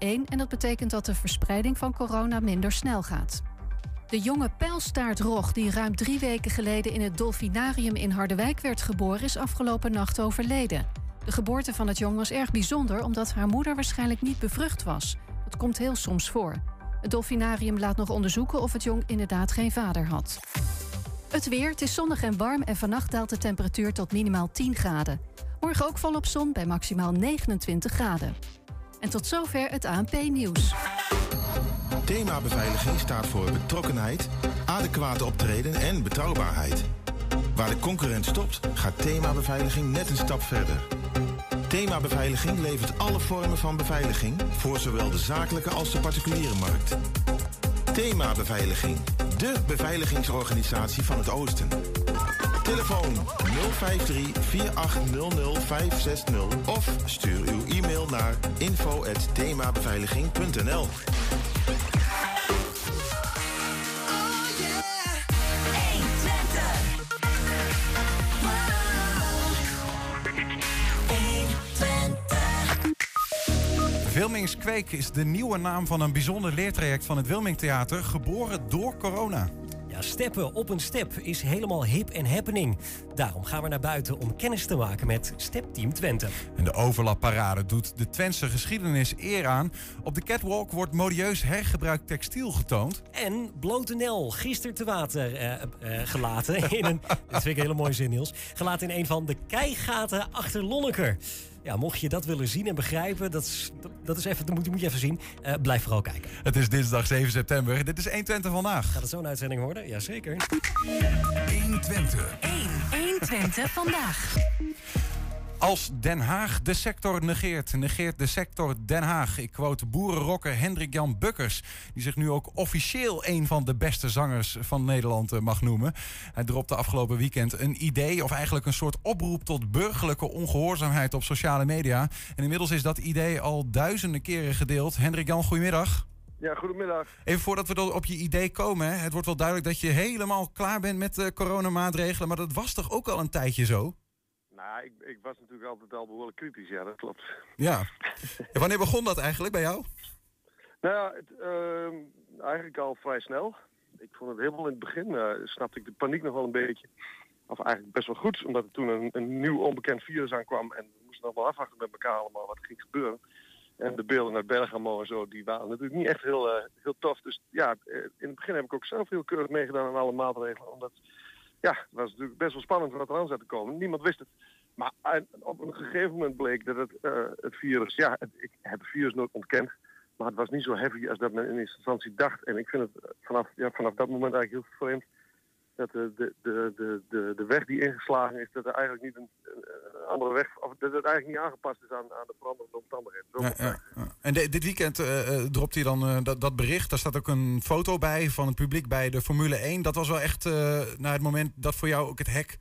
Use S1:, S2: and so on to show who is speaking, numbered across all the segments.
S1: 1 en dat betekent dat de verspreiding van corona minder snel gaat. De jonge pijlstaartrog die ruim drie weken geleden in het Dolfinarium in Harderwijk werd geboren, is afgelopen nacht overleden. De geboorte van het jong was erg bijzonder omdat haar moeder waarschijnlijk niet bevrucht was. Dat komt heel soms voor. Het Dolfinarium laat nog onderzoeken of het jong inderdaad geen vader had. Het weer, het is zonnig en warm en vannacht daalt de temperatuur tot minimaal 10 graden. Morgen ook volop zon bij maximaal 29 graden. En tot zover het ANP-nieuws.
S2: Thema beveiliging staat voor betrokkenheid, adequate optreden en betrouwbaarheid. Waar de concurrent stopt, gaat thema beveiliging net een stap verder. Thema beveiliging levert alle vormen van beveiliging voor zowel de zakelijke als de particuliere markt. Thema beveiliging, de beveiligingsorganisatie van het Oosten. Telefoon 053 4800 560 of stuur uw e-mail naar info@themabeveiliging.nl.
S3: Wilmingskweek is de nieuwe naam van een bijzonder leertraject van het Wilmingtheater, geboren door corona.
S4: Ja, steppen op een step is helemaal hip en happening. Daarom gaan we naar buiten om kennis te maken met Stepteam Twente.
S3: En de overlapparade doet de Twentse geschiedenis eer aan. Op de catwalk wordt modieus hergebruikt textiel getoond.
S4: En blote Nel, gisteren te water eh, eh, gelaten in een... dit vind ik een hele mooie zin, Niels. Gelaten in een van de keigaten achter Lonneker. Ja, mocht je dat willen zien en begrijpen, dat is, dat is even, dat moet, moet je even zien. Uh, blijf vooral kijken.
S3: Het is dinsdag 7 september. Dit is 120 vandaag.
S4: Gaat het zo'n uitzending worden? Jazeker.
S3: 120.
S1: 1. 120 vandaag.
S3: Als Den Haag de sector negeert, negeert de sector Den Haag. Ik quote boerenrocker Hendrik Jan Bukkers, die zich nu ook officieel een van de beste zangers van Nederland eh, mag noemen. Hij dropte afgelopen weekend een idee, of eigenlijk een soort oproep tot burgerlijke ongehoorzaamheid op sociale media. En inmiddels is dat idee al duizenden keren gedeeld. Hendrik Jan, goedemiddag.
S5: Ja, goedemiddag.
S3: Even voordat we op je idee komen, hè. het wordt wel duidelijk dat je helemaal klaar bent met de coronamaatregelen, maar dat was toch ook al een tijdje zo?
S5: Nou, ik, ik was natuurlijk altijd al behoorlijk kritisch, ja, dat klopt.
S3: Ja. En wanneer begon dat eigenlijk bij jou?
S5: Nou ja, het, uh, eigenlijk al vrij snel. Ik vond het helemaal in het begin, uh, snapte ik de paniek nog wel een beetje. Of eigenlijk best wel goed, omdat er toen een, een nieuw onbekend virus aankwam. En we moesten nog wel afwachten met elkaar allemaal wat er ging gebeuren. En de beelden uit Bergamo en zo, die waren natuurlijk niet echt heel, uh, heel tof. Dus ja, in het begin heb ik ook zelf heel keurig meegedaan aan alle maatregelen. Omdat, ja, het was natuurlijk best wel spannend wat er aan zat te komen. Niemand wist het. Maar op een gegeven moment bleek dat het, uh, het virus, ja, ik heb het virus nooit ontkend. Maar het was niet zo heavy als dat men in eerste instantie dacht. En ik vind het vanaf, ja, vanaf dat moment eigenlijk heel vreemd dat de, de, de, de, de weg die ingeslagen is, dat er eigenlijk niet een, een andere weg, of dat het eigenlijk niet aangepast is aan, aan de veranderende omstandigheden.
S3: Ja, ja, ja. En de, dit weekend uh, dropt hij dan uh, dat, dat bericht. Daar staat ook een foto bij van het publiek bij de Formule 1. Dat was wel echt uh, naar het moment dat voor jou ook het hek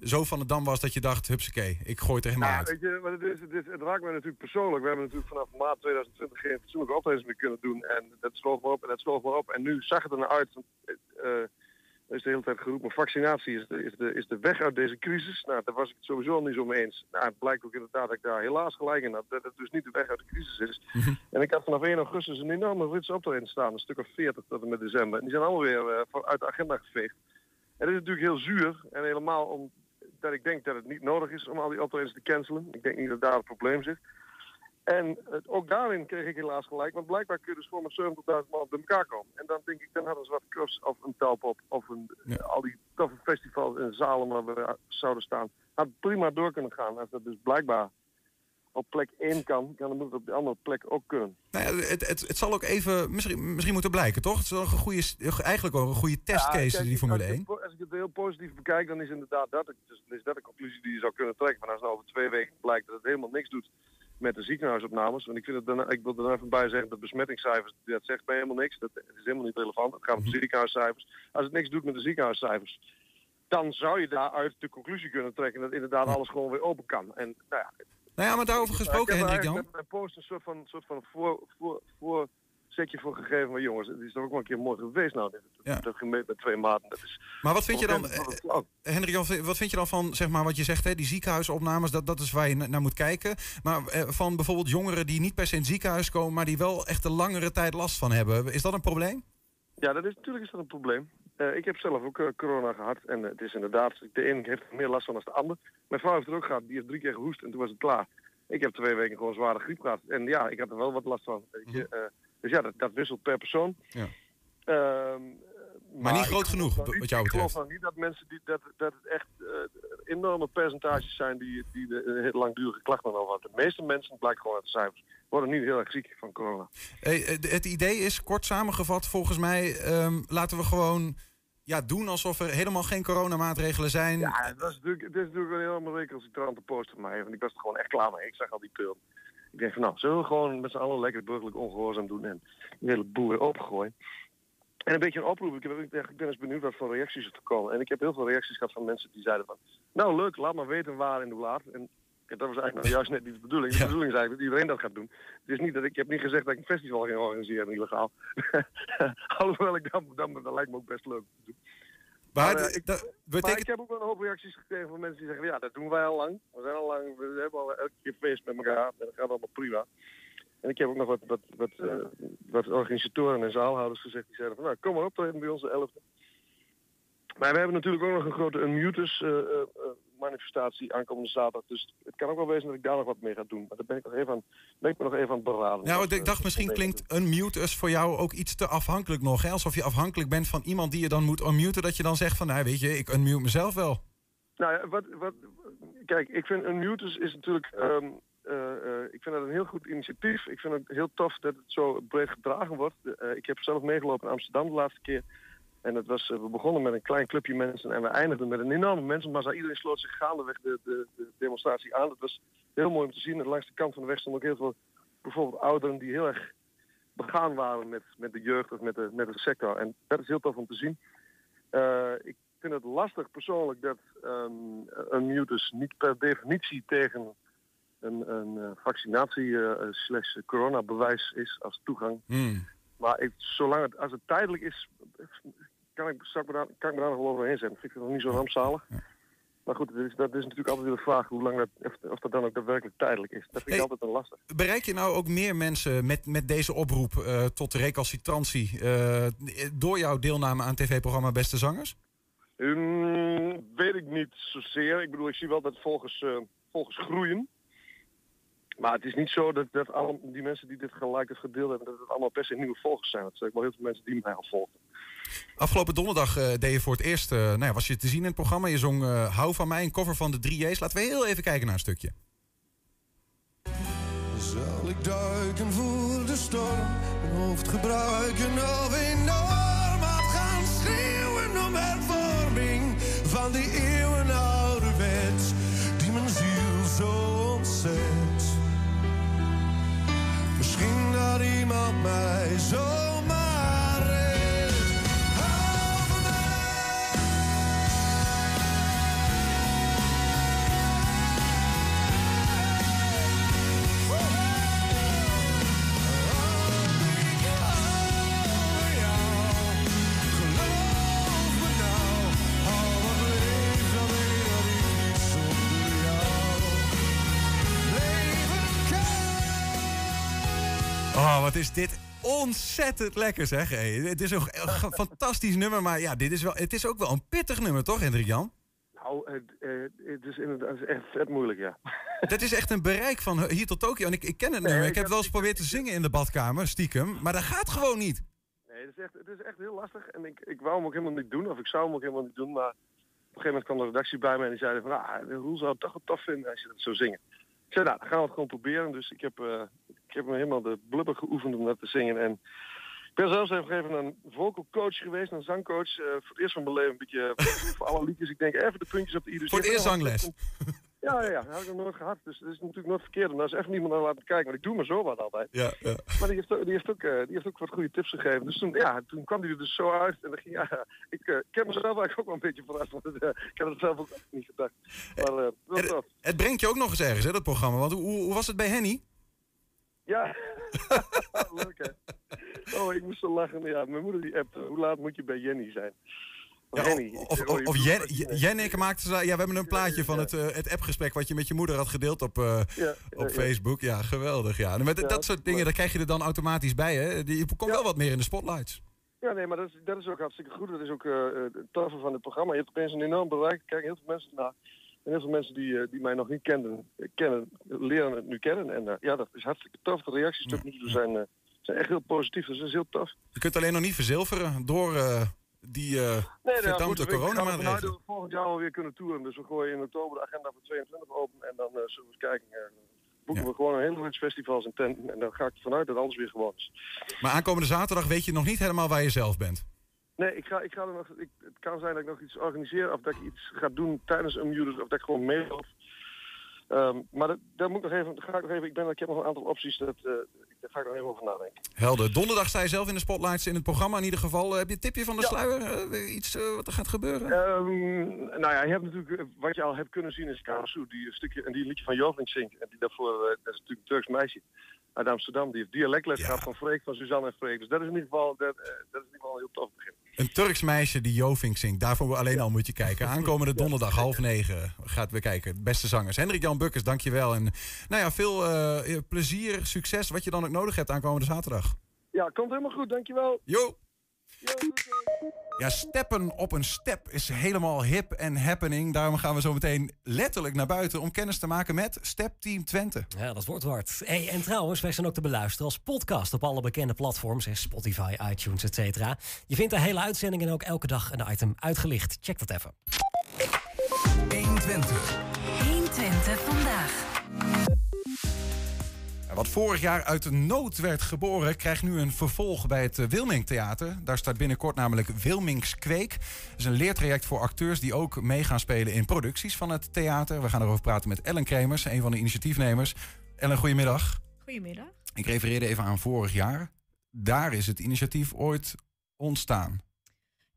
S3: zo van de dam was dat je dacht, hupsakee, ik gooi het er helemaal uit?
S5: Weet je, maar het, is, het, is, het raakt mij natuurlijk persoonlijk. We hebben natuurlijk vanaf maart 2020 geen fatsoenlijke optredens meer kunnen doen. En dat sloof maar op en dat sloof maar op. En nu zag het er naar uit. Uh, er is de hele tijd geroepen, vaccinatie is de, is, de, is de weg uit deze crisis. Nou, daar was ik het sowieso al niet zo mee eens. Nou, het blijkt ook inderdaad dat ik daar helaas gelijk in had. Dat het dus niet de weg uit de crisis is. Mm -hmm. En ik had vanaf 1 augustus een enorme Britse optreden staan. Een stuk of 40 tot en met december. En die zijn allemaal weer uh, uit de agenda geveegd. En dat is natuurlijk heel zuur. En helemaal om dat ik denk dat het niet nodig is om al die optredens te cancelen. Ik denk niet dat daar het probleem zit. En ook daarin kreeg ik helaas gelijk, want blijkbaar kun je dus gewoon met 70.000 man bij elkaar komen. En dan denk ik, dan hadden ze wat cross of een telpop of een, ja. al die toffe festivals en zalen waar we zouden staan. Had prima door kunnen gaan. Als dat dus blijkbaar op plek 1 kan, kan het op de andere plek ook kunnen.
S3: Nou ja, het, het, het zal ook even misschien, misschien moeten blijken, toch? Het is wel een goede, eigenlijk ook een goede testcase, ja, kijk, die Formule 1.
S5: Als, als ik het heel positief bekijk, dan is inderdaad dat, dus, is dat de conclusie die je zou kunnen trekken. Van als het over twee weken blijkt dat het helemaal niks doet met de ziekenhuisopnames. Want ik, vind het dan, ik wil er even bij zeggen dat besmettingscijfers, dat zegt mij helemaal niks. Dat is helemaal niet relevant. Het gaat om de ziekenhuiscijfers. Als het niks doet met de ziekenhuiscijfers, dan zou je daaruit de conclusie kunnen trekken dat inderdaad alles gewoon weer open kan. En nou ja,
S3: nou ja, maar daarover gesproken, Hendrik dan.
S5: Ik heb mijn post een soort van, soort van voor, voor, voor setje voor gegeven. Maar jongens, het is toch ook wel een keer mooi geweest nou. Dat,
S3: Ja.
S5: dat gemeten met twee maten. Dat is
S3: Maar wat vind je dan, eh, Jan, wat vind je dan van zeg maar, wat je zegt, hè, die ziekenhuisopnames, dat, dat is waar je na- naar moet kijken. Maar eh, van bijvoorbeeld jongeren die niet per se in het ziekenhuis komen, maar die wel echt een langere tijd last van hebben. Is dat een probleem?
S5: Ja, dat is, natuurlijk is dat een probleem. Eh, ik heb zelf ook eh, corona gehad. En eh, het is inderdaad, de een heeft er meer last van dan de ander. Mijn vrouw heeft het ook gehad. Die heeft drie keer gehoest en toen was het klaar. Ik heb twee weken gewoon zware griep gehad. En ja, ik had er wel wat last van. Weet je. Dus ja, dat, dat wisselt per persoon.
S3: Ja.
S5: Ehm,
S3: Maar niet groot genoeg, wat jou
S5: Ik geloof
S3: betreft.
S5: nou niet dat mensen die, dat, dat het echt eh, enorme percentages zijn die, die de eh, langdurige klachten over hadden. De meeste mensen, blijkt gewoon uit de cijfers, worden niet heel erg ziek van corona.
S3: Hey, eh, het idee is, kort samengevat, volgens mij, ehm, laten we gewoon ja, doen alsof er helemaal geen coronamaatregelen zijn.
S5: Ja, het, was natuurlijk, het is natuurlijk een helemaal recalcitrante post van mij. Want ik was er gewoon echt klaar mee. Ik zag al die pil. Ik denk van nou, zullen we gewoon met z'n allen lekker burgerlijk ongehoorzaam doen en de hele boeren opengooien. En een beetje een oproep. Ik, heb, ik ben- ik ben eens benieuwd wat voor reacties er te komen. En ik heb heel veel reacties gehad van mensen die zeiden van... Nou leuk, laat maar weten waar en hoe laat. En dat was eigenlijk nou juist net niet de bedoeling. De
S3: Ja.
S5: bedoeling is eigenlijk dat iedereen dat gaat doen. Het is niet dat ik, ik heb niet gezegd dat ik een festival ging organiseren illegaal. Alhoewel ik dan, dan, dat lijkt me ook best leuk.
S3: Maar
S5: eh, ik-
S3: dat
S5: Maar ik heb ook wel een hoop reacties gekregen van mensen die zeggen, ja, dat doen wij al lang. We zijn al lang, we hebben al elke keer feest met elkaar en dat gaat allemaal prima. En ik heb ook nog wat, wat, wat, eh, wat organisatoren en zaalhouders gezegd die zeiden van, nou, kom maar op bij ons de 11e. Maar we hebben natuurlijk ook nog een grote Unmutus eh, eh, manifestatie aankomende zaterdag. Dus het kan ook wel wezen dat ik daar nog wat mee ga doen. Maar daar ben ik nog even aan, ben ik me nog even aan het beraden.
S3: nou, ik
S5: eh,
S3: dacht misschien
S5: mee te
S3: klinkt unmute us voor jou ook iets te afhankelijk nog. Hè? Alsof je afhankelijk bent van iemand die je dan moet unmuten. Dat je dan zegt van, nou weet je, ik unmute mezelf wel.
S5: Nou ja, wat, wat, kijk, ik vind Unmutus is natuurlijk, ehm, eh, eh, ik vind dat een heel goed initiatief. Ik vind het heel tof dat het zo breed gedragen wordt. Eh, ik heb zelf meegelopen in Amsterdam de laatste keer. En het was, eh, we begonnen met een klein clubje mensen en we eindigden met een enorme mensenmassa. Iedereen sloot zich gaandeweg de, de, de demonstratie aan. Het was heel mooi om te zien. En langs de kant van de weg stonden ook heel veel, bijvoorbeeld ouderen die heel erg begaan waren met, met de jeugd of met de, met de sector. En dat is heel tof om te zien. Eh, ik vind het lastig persoonlijk dat ehm, een mutus niet per definitie tegen een, een eh, vaccinatie eh, slash coronabewijs is als toegang.
S3: Hmm.
S5: Maar ik, zolang het, als het tijdelijk is, kan ik, zou ik me daar, kan ik me daar nog wel overheen zetten. Vind ik het nog niet zo rampzalig. Maar goed, dat is, dat is natuurlijk altijd weer de vraag hoe lang dat, of, dat dan ook daadwerkelijk tijdelijk is. Dat vind ik
S3: Hey.
S5: altijd een lastig.
S3: Bereik je nou ook meer mensen met, met deze oproep eh, tot recalcitrantie eh, door jouw deelname aan tv-programma Beste Zangers?
S5: Ehm, weet ik niet zozeer. Ik bedoel, ik zie wel dat volgers, eh, volgers groeien. Maar het is niet zo dat, dat alle, die mensen die dit gelijk of gedeeld hebben, dat het allemaal per se nieuwe volgers zijn. Het zijn ook wel heel veel mensen die mij al volgen.
S3: Afgelopen donderdag eh, deed je voor het eerst, eh, nou ja, was je te zien in het programma. Je zong eh, Hou van mij, een cover van de 3J's. Laten we heel even kijken naar een stukje.
S6: Zal ik duiken voor de storm, mijn hoofd gebruiken of enorm gaan schreeuwen om hervorming van die eeuwenoude wet die mijn ziel zo ontzet. Misschien dat iemand mij zomaar
S3: Oh, wat is dit ontzettend lekker zeg. Hey, het is een, een fantastisch nummer, maar ja, dit is wel, het is ook wel een pittig nummer, toch Hendrik Jan?
S5: Nou, het, eh, het is inderdaad echt vet moeilijk, ja.
S3: Dat is echt een bereik van hier tot Tokio. En ik, ik ken het nummer.
S5: ik
S3: Ik heb wel eens geprobeerd te zingen in de badkamer, stiekem. Maar dat gaat gewoon niet.
S5: Nee, het is echt, het is echt heel lastig. En ik, ik wou hem ook helemaal niet doen, of ik zou hem ook helemaal niet doen. Maar op een gegeven moment kwam de redactie bij me en die zeiden van... Ah, Roel zou het toch wel tof vinden als je dat zou zingen. Ik zei, nou, dan gaan we het gewoon proberen. Dus ik heb, eh, ik heb me helemaal de blubber geoefend om dat te zingen. En ik ben zelfs even gegeven een vocal coach geweest, een zangcoach. eh, voor het eerst van mijn leven een beetje eh, voor alle liedjes. Ik denk even de puntjes op de i. Dus
S3: Voor het
S5: ik-
S3: eerst zangles.
S5: Ja, ja, ja. Dat heb ik nog nooit gehad. Dus dat is natuurlijk nooit verkeerd. om daar is echt niemand naar laten kijken. Want ik doe maar zo wat altijd.
S3: Ja, ja.
S5: Maar die heeft, ook, die, heeft ook, eh, die heeft ook wat goede tips gegeven. Dus toen, ja, toen kwam die er dus zo uit. En dan ging, ja, ik, ik heb mezelf eigenlijk ook wel een beetje verrast. Want ik had het zelf ook niet gedacht. Maar wel
S3: Het, het brengt je ook nog eens ergens, hè, dat programma. Want hoe, hoe was het bij Henny?
S5: Ja, leuk hè. Oh, ik moest zo lachen. Ja, mijn moeder die appt, hoe laat moet je bij Jenny zijn?
S3: Ja,
S5: Jenny.
S3: of
S5: Ik
S3: of, of, Jen,
S5: dat je-
S3: Jenneke maakte... Ja, we hebben een plaatje van het, eh, het appgesprek... wat je met je moeder had gedeeld op, eh,
S5: Ja,
S3: op. Facebook. Ja, geweldig. Ja. En met
S5: Ja,
S3: dat soort dingen, daar krijg je er dan automatisch bij. Hè? Die, je komt wel wat meer in de spotlights.
S5: Ja, nee, maar dat is, dat is ook hartstikke goed. Dat is ook eh, eh, het toffe van het programma. Je hebt opeens een enorm bereik. Kijk, heel veel mensen naar. En heel veel mensen die, eh, die mij nog niet kenden, eh, kennen, leren het nu kennen. En eh, ja, dat is hartstikke tof. De reacties tot nu toe zijn, zijn echt heel positief. Dus dat is heel tof.
S3: Je kunt alleen nog niet verzilveren door die eh
S5: Nee, nou, goed, we
S3: coronamaatregelen.
S5: volgend jaar alweer kunnen toeren. Dus we gooien in oktober de agenda voor 22 open. En dan eh, zullen we eens kijken. eh, boeken
S3: Ja.
S5: we gewoon een hele reeks festivals en tenten. En dan ga ik ervan uit dat alles weer gewoon is.
S3: Maar aankomende zaterdag weet je nog niet helemaal waar je zelf bent.
S5: Nee, ik ga, ik ga er nog. Ik, het kan zijn dat ik nog iets organiseer. Of dat ik iets ga doen tijdens een. Of dat ik gewoon meeloop. Ehm, maar dat, daar moet ik nog even. Ga ik, nog even ik, ben, ik heb nog een aantal opties. Dat, eh, daar ga ik nog even over nadenken.
S3: Helder. Donderdag sta je zelf in de spotlights in het programma in ieder geval. Eh, heb je een tipje van de
S5: Ja.
S3: sluier? Eh, iets wat er gaat gebeuren?
S5: Ehm, nou ja, je hebt natuurlijk, wat je al hebt kunnen zien is Karasu, die een stukje, en die liedje van Joveling zingt. En die daarvoor, dat is natuurlijk een Turks meisje uit Amsterdam. Die heeft dialectles
S3: Ja.
S5: gehad van Freek, van Suzanne en Freek. Dus dat is in ieder geval, dat, dat is in ieder geval een heel tof begin.
S3: Een Turks meisje die Jovink zingt. Daarvoor alleen al moet je kijken. Aankomende donderdag, half negen, gaat weer kijken. Beste zangers. Hendrik Jan Bukkers, dankjewel. En nou ja, veel eh, plezier, succes, wat je dan ook nodig hebt aankomende zaterdag.
S5: Ja, komt helemaal goed, dankjewel.
S3: Jo! Ja, steppen op een step is helemaal hip en happening. Daarom gaan we zo meteen letterlijk naar buiten om kennis te maken met Step Team Twente.
S4: Ja, dat wordt wat. Hey, en trouwens, wij zijn ook te beluisteren als podcast op alle bekende platforms. Spotify, iTunes, et cetera. Je vindt de hele uitzending en ook elke dag een item uitgelicht. Check dat even.
S7: 120.
S8: 120 vandaag.
S3: Wat vorig jaar uit de nood werd geboren, krijgt nu een vervolg bij het eh, Wilming Theater. Daar start binnenkort namelijk Wilmings Kweek. Dat is een leertraject voor acteurs die ook mee gaan spelen in producties van het theater. We gaan erover praten met Ellen Kremers, een van de initiatiefnemers. Ellen, goedemiddag.
S9: Goedemiddag.
S3: Ik refereerde even aan vorig jaar. Daar is het initiatief ooit ontstaan.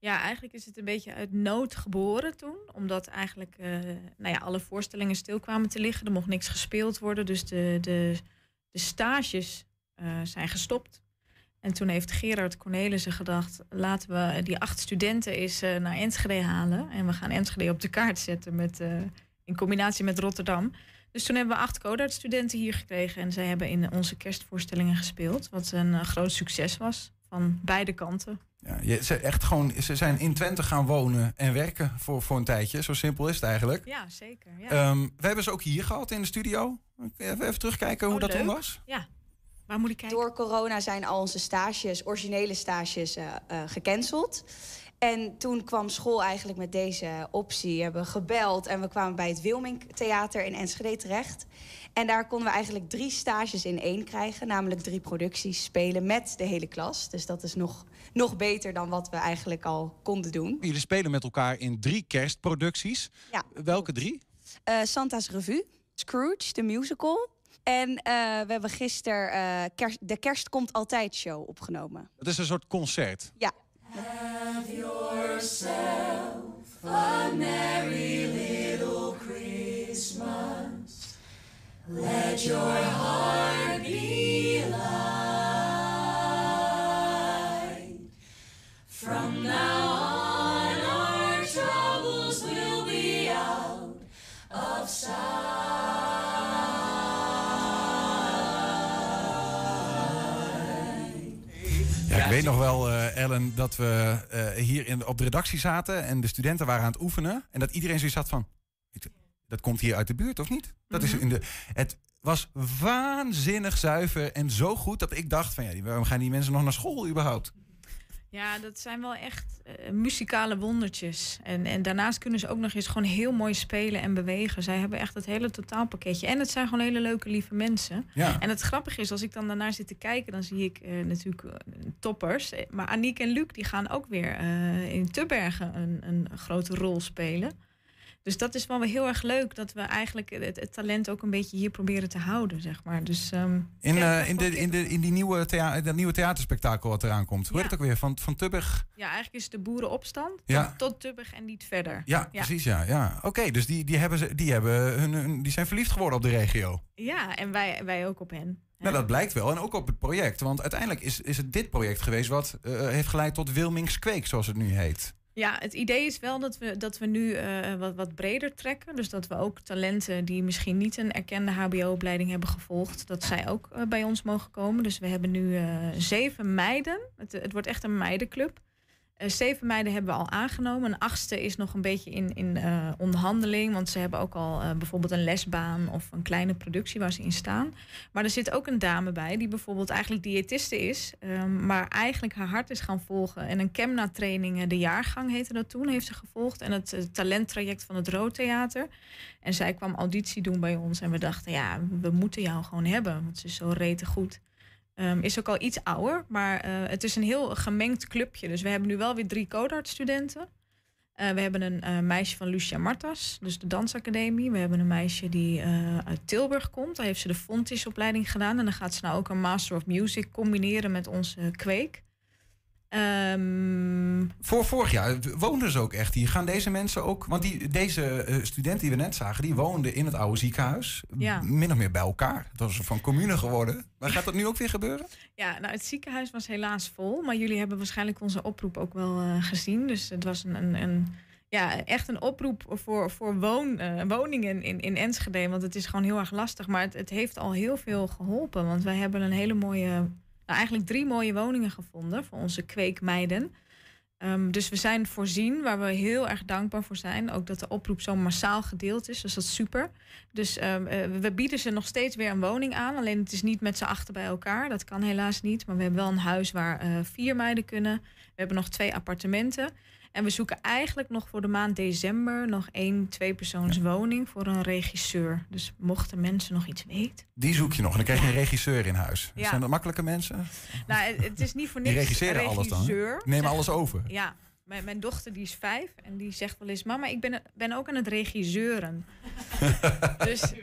S9: Ja, eigenlijk is het een beetje uit nood geboren toen. Omdat eigenlijk eh, nou ja, alle voorstellingen stil kwamen te liggen. Er mocht niks gespeeld worden. Dus de, de, de stages eh, zijn gestopt. En toen heeft Gerard Cornelissen gedacht... laten we die acht studenten eens eh, naar Enschede halen. En we gaan Enschede op de kaart zetten met, in combinatie met Rotterdam. Dus toen hebben we acht Codarts-studenten hier gekregen. En zij hebben in onze kerstvoorstellingen gespeeld. Wat een groot succes was. Van beide kanten.
S3: Ja, je, ze, echt gewoon, ze zijn in Twente gaan wonen en werken voor, voor een tijdje. Zo simpel is het eigenlijk.
S9: Ja, zeker. Ja.
S3: Ehm, we hebben ze ook hier gehad in de studio. Even, even terugkijken hoe
S9: Oh,
S3: dat toen was.
S9: Ja. Waar moet ik kijken?
S10: Door corona zijn al onze stages, originele stages, eh, eh, gecanceld. En toen kwam school eigenlijk met deze optie. We hebben gebeld en we kwamen bij het Wilming Theater in Enschede terecht. En daar konden we eigenlijk drie stages in één krijgen. Namelijk drie producties spelen met de hele klas. Dus dat is nog, nog beter dan wat we eigenlijk al konden doen.
S3: Jullie spelen met elkaar in drie kerstproducties.
S10: Ja.
S3: Welke drie?
S10: Eh, Santa's Revue, Scrooge, de musical. En eh, we hebben gisteren eh, kerst, de Kerst komt altijd show opgenomen.
S3: Het is een soort concert.
S10: Ja,
S3: Ja, yourself a merry little Christmas. Let your heart be. Weet nog wel, eh, Ellen, dat we eh, hier in, op de redactie zaten en de studenten waren aan het oefenen. En dat iedereen zoiets had van, "Ik- dat komt hier uit de buurt of niet? Dat is in de, het was waanzinnig zuiver en zo goed dat ik dacht van, ja, waarom gaan die mensen nog naar school überhaupt?
S9: Ja, dat zijn wel echt eh, muzikale wondertjes. En, en daarnaast kunnen ze ook nog eens gewoon heel mooi spelen en bewegen. Zij hebben echt het hele totaalpakketje. En het zijn gewoon hele leuke, lieve mensen.
S3: Ja.
S9: En het grappige is, als ik dan daarnaar zit te kijken, dan zie ik eh, natuurlijk eh, toppers. Maar Aniek en Luc die gaan ook weer in Tubbergen een, een grote rol spelen. Dus dat is wel weer heel erg leuk dat we eigenlijk het, het talent ook een beetje hier proberen te houden, zeg maar. Dus, ehm,
S3: In, eh, in, de, in, de, in die nieuwe, thea dat nieuwe theaterspektakel wat eraan komt. Hoe
S9: Ja.
S3: heet het ook weer? Van, van Tubbig?
S9: ja, eigenlijk is het de boerenopstand
S3: Ja.
S9: tot, tot Tubbeg en niet verder.
S3: Ja, precies, ja. ja. Oké, dus die, die, hebben ze, die, hebben hun, hun- die zijn verliefd geworden op de regio.
S9: Ja, en wij, wij ook op hen.
S3: Nou, dat blijkt wel. En ook op het project. Want uiteindelijk is, is het dit project geweest wat eh, heeft geleid tot Wilmings Kweek, zoals het nu heet.
S9: Ja, het idee is wel dat we, dat we nu eh, wat, wat breder trekken. Dus dat we ook talenten die misschien niet een erkende HBO-opleiding hebben gevolgd, dat zij ook eh, bij ons mogen komen. Dus we hebben nu eh, zeven meiden. Het, het wordt echt een meidenclub. Eh, zeven meiden hebben we al aangenomen. Een achtste is nog een beetje in, in eh, onderhandeling. Want ze hebben ook al eh, bijvoorbeeld een lesbaan of een kleine productie waar ze in staan. Maar er zit ook een dame bij die bijvoorbeeld eigenlijk diëtiste is. ehm, maar eigenlijk haar hart is gaan volgen. En een Kemna-training, de jaargang heette dat toen, heeft ze gevolgd. En het talenttraject van het Roodtheater. En zij kwam auditie doen bij ons. En we dachten, ja, we moeten jou gewoon hebben. Want ze is zo rete goed. Ehm, is ook al iets ouder, maar eh, het is een heel gemengd clubje. Dus we hebben nu wel weer drie Codart-studenten. Eh, we hebben een eh, meisje van Lucia Martas, dus de dansacademie. We hebben een meisje die uit Tilburg komt. Daar heeft ze de Fontis-opleiding gedaan. En dan gaat ze nou ook een Master of Music combineren met onze kweek. Ehm,
S3: Voor vorig jaar woonden ze ook echt hier. Gaan deze mensen ook... Want die, deze eh, studenten die we net zagen, die woonden in het oude ziekenhuis.
S9: Ja.
S3: Min of meer bij elkaar. Dat was van commune geworden. Maar gaat dat nu ook weer gebeuren?
S9: Ja, nou, het ziekenhuis was helaas vol. Maar jullie hebben waarschijnlijk onze oproep ook wel eh, gezien. Dus het was een, een, een, ja, echt een oproep voor, voor woon, eh, woningen in, in Enschede. Want het is gewoon heel erg lastig. Maar het, het heeft al heel veel geholpen. Want wij hebben een hele mooie... Nou, eigenlijk drie mooie woningen gevonden voor onze kweekmeiden. Ehm, dus we zijn voorzien, waar we heel erg dankbaar voor zijn. Ook dat de oproep zo massaal gedeeld is, dus dat is super. Dus ehm, eh, we bieden ze nog steeds weer een woning aan. Alleen het is niet met z'n achter bij elkaar. Dat kan helaas niet. Maar we hebben wel een huis waar eh, vier meiden kunnen. We hebben nog twee appartementen. En we zoeken eigenlijk nog voor de maand december nog één tweepersoonswoning voor een regisseur. Dus mochten mensen nog iets weten.
S3: Die zoek je nog. En dan krijg je een regisseur in huis.
S9: Ja.
S3: Zijn dat makkelijke mensen?
S9: Nou, het- is niet voor
S3: Die
S9: niks
S3: regisseren alles dan.
S9: regisseur. Zeg-
S3: alles over.
S9: Ja, mijn, mijn dochter die is vijf en die zegt wel eens... Mama, ik ben, ben ook aan het regisseuren. dus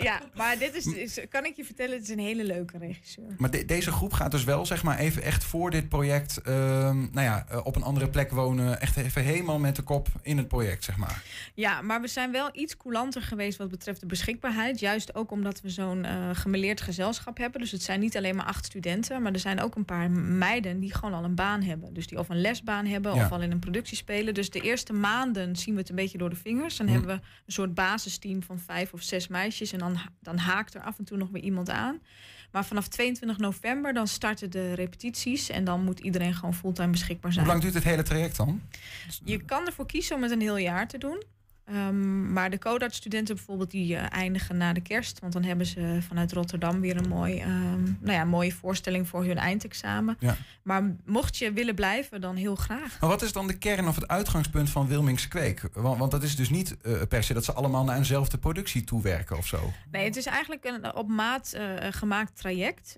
S9: ja, maar dit is, is- kan ik je vertellen, het is een hele leuke regisseur.
S3: Maar de- deze groep gaat dus wel, zeg maar, even echt voor dit project... ehm, nou ja, eh, op een andere plek wonen. Echt even helemaal met de kop in het project, zeg maar.
S9: Ja, maar we zijn wel iets coulanter geweest wat betreft de beschikbaarheid. Juist ook omdat we zo'n eh gemeleerd gezelschap hebben. Dus het zijn niet alleen maar acht studenten, maar er zijn ook een paar meiden die gewoon al een baan hebben. Dus die of een lesbaan hebben
S3: Ja.
S9: of al in een productie spelen. Dus de eerste maanden zien we het een beetje door de vingers. Dan
S3: Hm.
S9: hebben we een soort basisteam van vijf of zes meisjes. En dan, dan haakt er af en toe nog weer iemand aan. Maar vanaf 22 november dan starten de repetities. En dan moet iedereen gewoon fulltime beschikbaar zijn.
S3: Hoe lang duurt het hele traject dan?
S9: Je kan ervoor kiezen om het een heel jaar te doen. Ehm, maar de Codarts-studenten bijvoorbeeld, die eh, eindigen na de kerst. Want dan hebben ze vanuit Rotterdam weer een mooi, ehm, nou ja, mooie voorstelling voor hun eindexamen.
S3: Ja.
S9: Maar mocht je willen blijven, dan heel graag.
S3: Maar wat is dan de kern of het uitgangspunt van Wilmings Kweek? Want, want dat is dus niet eh, per se dat ze allemaal naar eenzelfde productie toewerken of zo.
S9: Nee, het is eigenlijk een op maat eh, gemaakt traject.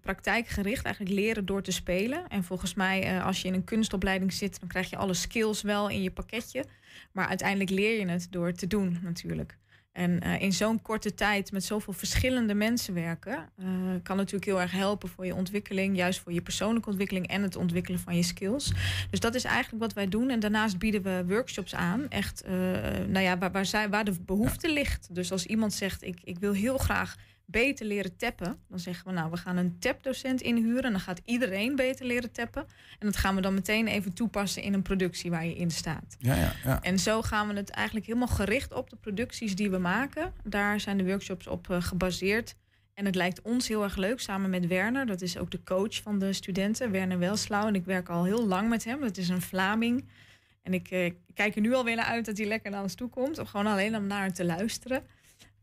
S9: praktijkgericht, eigenlijk leren door te spelen. En volgens mij, als je in een kunstopleiding zit, dan krijg je alle skills wel in je pakketje. Maar uiteindelijk leer je het door te doen, natuurlijk. En eh, in zo'n korte tijd met zoveel verschillende mensen werken, eh, kan natuurlijk heel erg helpen voor je ontwikkeling, juist voor je persoonlijke ontwikkeling en het ontwikkelen van je skills. Dus dat is eigenlijk wat wij doen. En daarnaast bieden we workshops aan, echt, eh, nou ja, waar, waar, zij, waar de behoefte ligt. Dus als iemand zegt, ik, ik wil heel graag beter leren tappen, dan zeggen we, nou, we gaan een tapdocent inhuren en dan gaat iedereen beter leren tappen. En dat gaan we dan meteen even toepassen in een productie waar je in staat.
S3: Ja, ja, ja.
S9: En zo gaan we het eigenlijk helemaal gericht op de producties die we maken. Daar zijn de workshops op eh, gebaseerd. En het lijkt ons heel erg leuk samen met Werner. Dat is ook de coach van de studenten, Werner Welslau. En ik werk al heel lang met hem. Dat is een Vlaming. En ik eh, kijk er nu alweer naar uit dat hij lekker naar ons toe komt. Om gewoon alleen om naar hem te luisteren.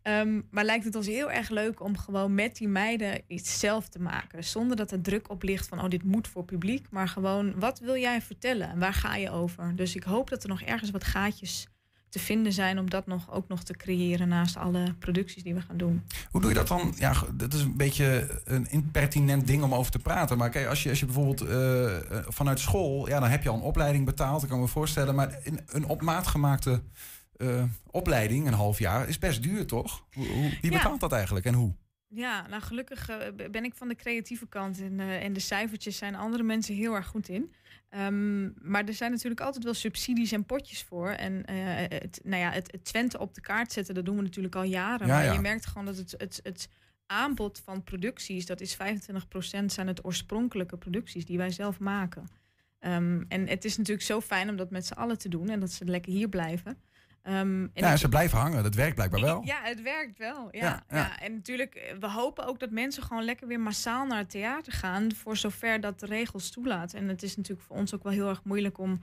S9: Ehm, maar lijkt het ons heel erg leuk om gewoon met die meiden iets zelf te maken. Zonder dat er druk op ligt van, oh, dit moet voor publiek. Maar gewoon, wat wil jij vertellen en waar ga je over? Dus ik hoop dat er nog ergens wat gaatjes te vinden zijn om dat nog, ook nog te creëren naast alle producties die we gaan doen.
S3: Hoe doe je dat dan? Ja, dat is een beetje een impertinent ding om over te praten. Maar kijk, als je, als je bijvoorbeeld eh, eh, vanuit school, ja, dan heb je al een opleiding betaald, dat kan me voorstellen. Maar een, een op maat gemaakte eh, opleiding, een half jaar, is best duur, toch? Hoe, wie
S9: Ja.
S3: betaalt dat eigenlijk en hoe?
S9: Ja, nou gelukkig eh, ben ik van de creatieve kant en, eh, en de cijfertjes zijn andere mensen heel erg goed in. Ehm, maar er zijn natuurlijk altijd wel subsidies en potjes voor. En het, nou ja, het, het Twente op de kaart zetten, dat doen we natuurlijk al jaren.
S3: Ja,
S9: maar
S3: ja.
S9: je merkt gewoon dat het, het, het aanbod van producties, dat is 25% zijn het oorspronkelijke producties die wij zelf maken. Ehm, en het is natuurlijk zo fijn om dat met z'n allen te doen en dat ze lekker hier blijven. Ehm, en
S3: Ja, ze blijven hangen. Dat werkt blijkbaar wel.
S9: ja, het werkt wel. Ja,
S3: Ja,
S9: ja,
S3: ja.
S9: En natuurlijk, eh, we hopen ook dat mensen gewoon lekker weer massaal naar het theater gaan. Voor zover dat de regels toelaten. En het is natuurlijk voor ons ook wel heel erg moeilijk om.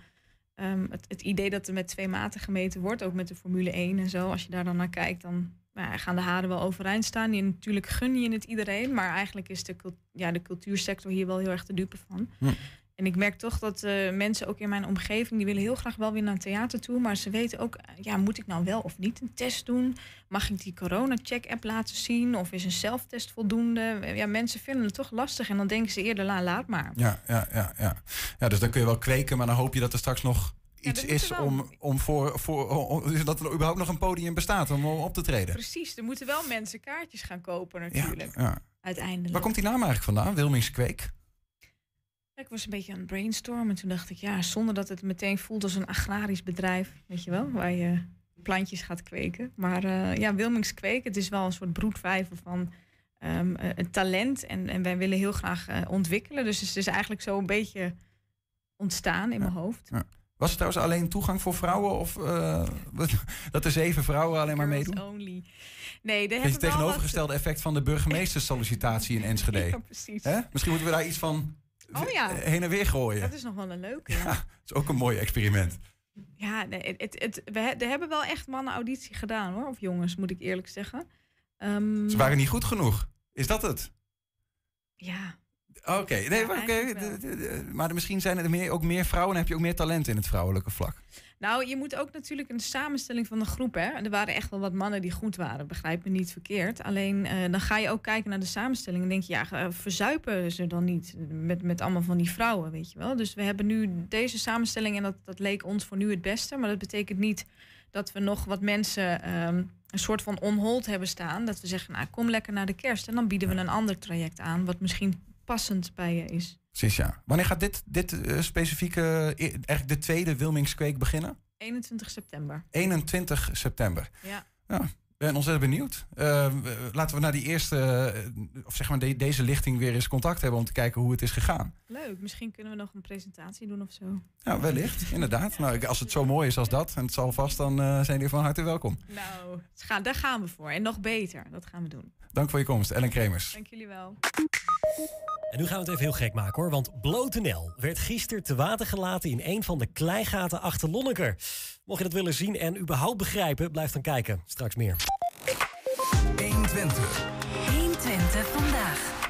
S9: ehm, het, het idee dat er met twee maten gemeten wordt, ook met de Formule 1 en zo. Als je daar dan naar kijkt, dan nou ja, gaan de haren wel overeind staan. En natuurlijk gun je het iedereen. Maar eigenlijk is de, ja, de cultuursector hier wel heel erg te dupe van.
S3: Hm.
S9: En ik merk toch dat eh, mensen ook in mijn omgeving, die willen heel graag wel weer naar het theater toe. Maar ze weten ook, eh, ja, moet ik nou wel of niet een test doen? Mag ik die corona-check-app laten zien? Of is een zelftest voldoende? Ja, mensen vinden het toch lastig. En dan denken ze eerder, la, laat maar.
S3: Ja, ja, ja, ja. ja, dus dan kun je wel kweken, maar dan hoop je dat er straks nog iets is om, om voor, voor om- dat er überhaupt nog een podium bestaat om op te treden.
S9: Precies, er moeten wel mensen kaartjes gaan kopen natuurlijk.
S3: ja.
S9: Uiteindelijk.
S3: Waar komt die naam eigenlijk vandaan? Wilmingskweek?
S9: Ik was een beetje aan het brainstormen. En toen dacht ik, ja, zonder dat het meteen voelt als een agrarisch bedrijf. Weet je wel, waar je plantjes gaat kweken. Maar eh, ja, Wilmings Kweek, het is wel een soort broedvijver van eh, een talent. En, en wij willen heel graag eh, ontwikkelen. Dus het is eigenlijk zo een beetje ontstaan in mijn hoofd.
S3: Was het trouwens alleen toegang voor vrouwen? Of dat er zeven vrouwen alleen maar meedoen?
S9: only. Nee,
S3: Dat is het tegenovergestelde effect van de burgemeesterssollicitatie in Enschede.
S9: Ja, precies.
S3: Hè? Misschien moeten we daar iets van
S9: Oh ja,
S3: heen en weer gooien.
S9: dat is nog wel een leuke.
S3: Ja, dat is ook een mooi experiment.
S9: ja nee, het, het, we er hebben wel echt mannen auditie gedaan hoor. Of jongens, moet ik eerlijk zeggen. Ehm,
S3: Ze waren niet goed genoeg. Is dat het?
S9: Ja,
S3: Oké, nee,
S9: Ja,
S3: maar, misschien zijn er meer, ook meer vrouwen en heb je ook meer talent in het vrouwelijke vlak.
S9: Nou, je moet ook natuurlijk een samenstelling van de groep. Hè? Er waren echt wel wat mannen die goed waren, begrijp me niet verkeerd. Alleen eh, dan ga je ook kijken naar de samenstelling en denk je, ja, eh, verzuipen ze dan niet met, met allemaal van die vrouwen, weet je wel. Dus we hebben nu deze samenstelling en dat, dat leek ons voor nu het beste. Maar dat betekent niet dat we nog wat mensen ehm, een soort van on-hold hebben staan. Dat we zeggen, nou, kom lekker naar de kerst. En dan bieden we een ander traject aan, wat misschien passend bij je is.
S3: Precies, ja. Wanneer gaat dit, dit eh, specifieke, eh, eigenlijk de tweede Wilmingskweek beginnen?
S9: 21 september.
S3: 21 september.
S9: Ja.
S3: Ja, ik ben ontzettend benieuwd. Eh, we- laten we naar die eerste, eh, of zeg maar de- deze lichting weer eens contact hebben om te kijken hoe het is gegaan.
S9: Leuk, misschien kunnen we nog een presentatie doen of zo.
S3: Ja, wellicht, inderdaad. Nou, als het zo mooi is als dat, en het zal vast, dan eh, zijn jullie van harte welkom.
S9: Nou, daar gaan we voor. En nog beter, dat gaan we doen.
S3: Dank voor je komst, Ellen Kremers.
S9: Dank jullie wel.
S4: En nu gaan we het even heel gek maken hoor. Want Blote Nel werd gisteren te water gelaten in een van de kleigaten achter Lonneker. Mocht je dat willen zien en überhaupt begrijpen, blijf dan kijken. Straks meer.
S8: 120. 120 vandaag.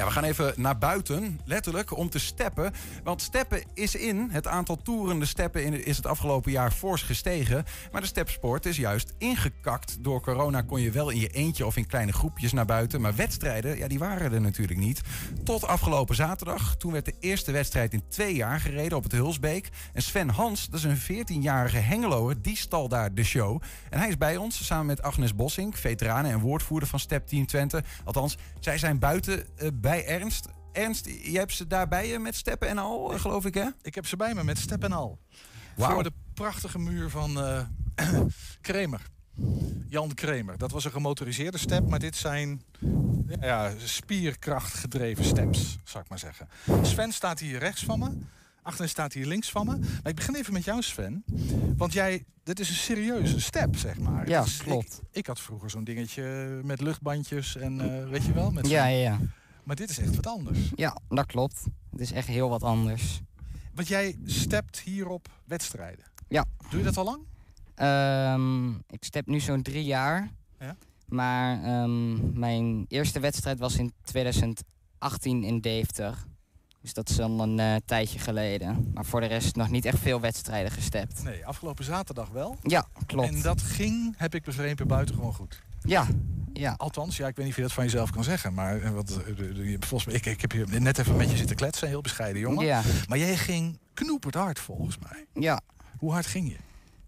S3: Ja, we gaan even naar buiten, letterlijk, om te steppen. Want steppen is in. Het aantal toerende steppen in- is het afgelopen jaar fors gestegen. Maar de stepsport is juist ingekakt. Door corona kon je wel in je eentje of in kleine groepjes naar buiten. Maar wedstrijden, ja, die waren er natuurlijk niet. Tot afgelopen zaterdag. Toen werd de eerste wedstrijd in twee jaar gereden op het Hulsbeek. En Sven Hans, dat is een 14-jarige Hengeloer, die stal daar de show. En hij is bij ons, samen met Agnes Bossink, veteranen en woordvoerder van Step Team Twente. Althans, zij zijn buiten eh, bij Ernst. Ernst, jij hebt ze daar bij je met steppen en al, geloof ik, hè?
S7: Ik heb ze bij me met step en al. Voor de prachtige muur van eh Kramer. Jan Kramer. Dat was een gemotoriseerde step, maar dit zijn ja, spierkracht gedreven steps, zou ik maar zeggen. Sven staat hier rechts van me. Agnes staat hier links van me. Maar ik begin even met jou, Sven. Want jij, dit is een serieuze step, zeg maar.
S11: Ja,
S7: Het is-
S11: klopt.
S7: Ik, ik had vroeger zo'n dingetje met luchtbandjes en eh, weet je wel. Met
S11: Ja, ja, ja.
S7: Maar dit is echt wat anders.
S11: Ja, dat klopt. Het is echt heel wat anders.
S7: Want jij stept hier op wedstrijden.
S11: Ja.
S7: Doe je dat al lang?
S11: Ehm, ik step nu zo'n drie jaar.
S7: Ja.
S11: Maar ehm, mijn eerste wedstrijd was in 2018 in Deventer. Dus dat is al een eh, tijdje geleden. Maar voor de rest nog niet echt veel wedstrijden gestept.
S7: Nee, afgelopen zaterdag wel.
S11: Ja, klopt.
S7: En dat ging, heb ik begrepen, buitengewoon goed.
S11: Ja, ja.
S7: Althans, ja, ik weet niet of je dat van jezelf kan zeggen. Maar eh, wat, eh, volgens mij, ik, ik heb hier net even met je zitten kletsen. Heel bescheiden jongen.
S11: Ja.
S7: Maar jij ging knoeperd hard volgens mij.
S11: Ja.
S7: Hoe hard ging je?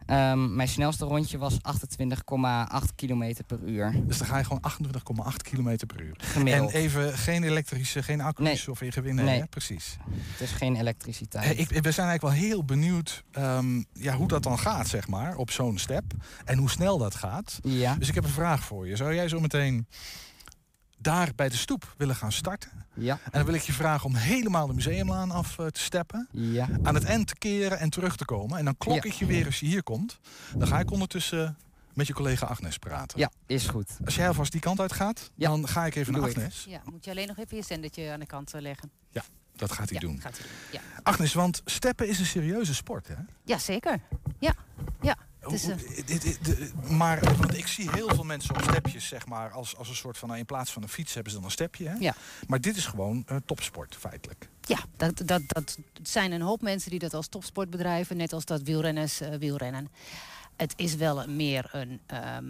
S11: Ehm, mijn snelste rondje was 28,8 km per uur.
S7: Dus dan ga je gewoon 28,8 km per uur.
S11: Gemiddeld.
S7: En even geen elektrische, geen accu's of ingewinnen.
S11: Nee.
S7: Hè? Precies.
S11: Het is geen elektriciteit.
S7: Hey, ik, we zijn eigenlijk wel heel benieuwd ehm, ja, hoe dat dan gaat, zeg maar, op zo'n step. En hoe snel dat gaat.
S11: Ja.
S7: Dus ik heb een vraag voor je. Zou jij zo meteen daar bij de stoep willen gaan starten?
S11: Ja.
S7: En dan wil ik je vragen om helemaal de museumlaan af eh, te steppen.
S11: Ja.
S7: Aan het eind te keren en terug te komen. En dan klok
S11: Ja.
S7: ik je weer als je hier komt. Dan ga ik ondertussen met je collega Agnes praten.
S11: Ja, is goed.
S7: Als jij alvast die kant uit gaat, dan ga ik even naar
S11: ik.
S7: Agnes.
S12: Ja, moet je alleen nog even je zendertje aan de kant eh, leggen.
S7: Ja, dat gaat hij
S12: Ja,
S7: doen.
S12: gaat hij doen. Ja.
S7: Agnes, want steppen is een serieuze sport, hè?
S12: ja, zeker. Ja, ja.
S7: Maar want ik zie heel veel mensen op stepjes, zeg maar, als, als een soort van, nou, in plaats van een fiets hebben ze dan een stepje. Hè?
S12: Ja.
S7: Maar dit is gewoon eh, topsport, feitelijk.
S12: ja, dat, dat, dat zijn een hoop mensen die dat als topsport bedrijven, net als dat wielrenners eh, wielrennen. Het is wel meer een. ehm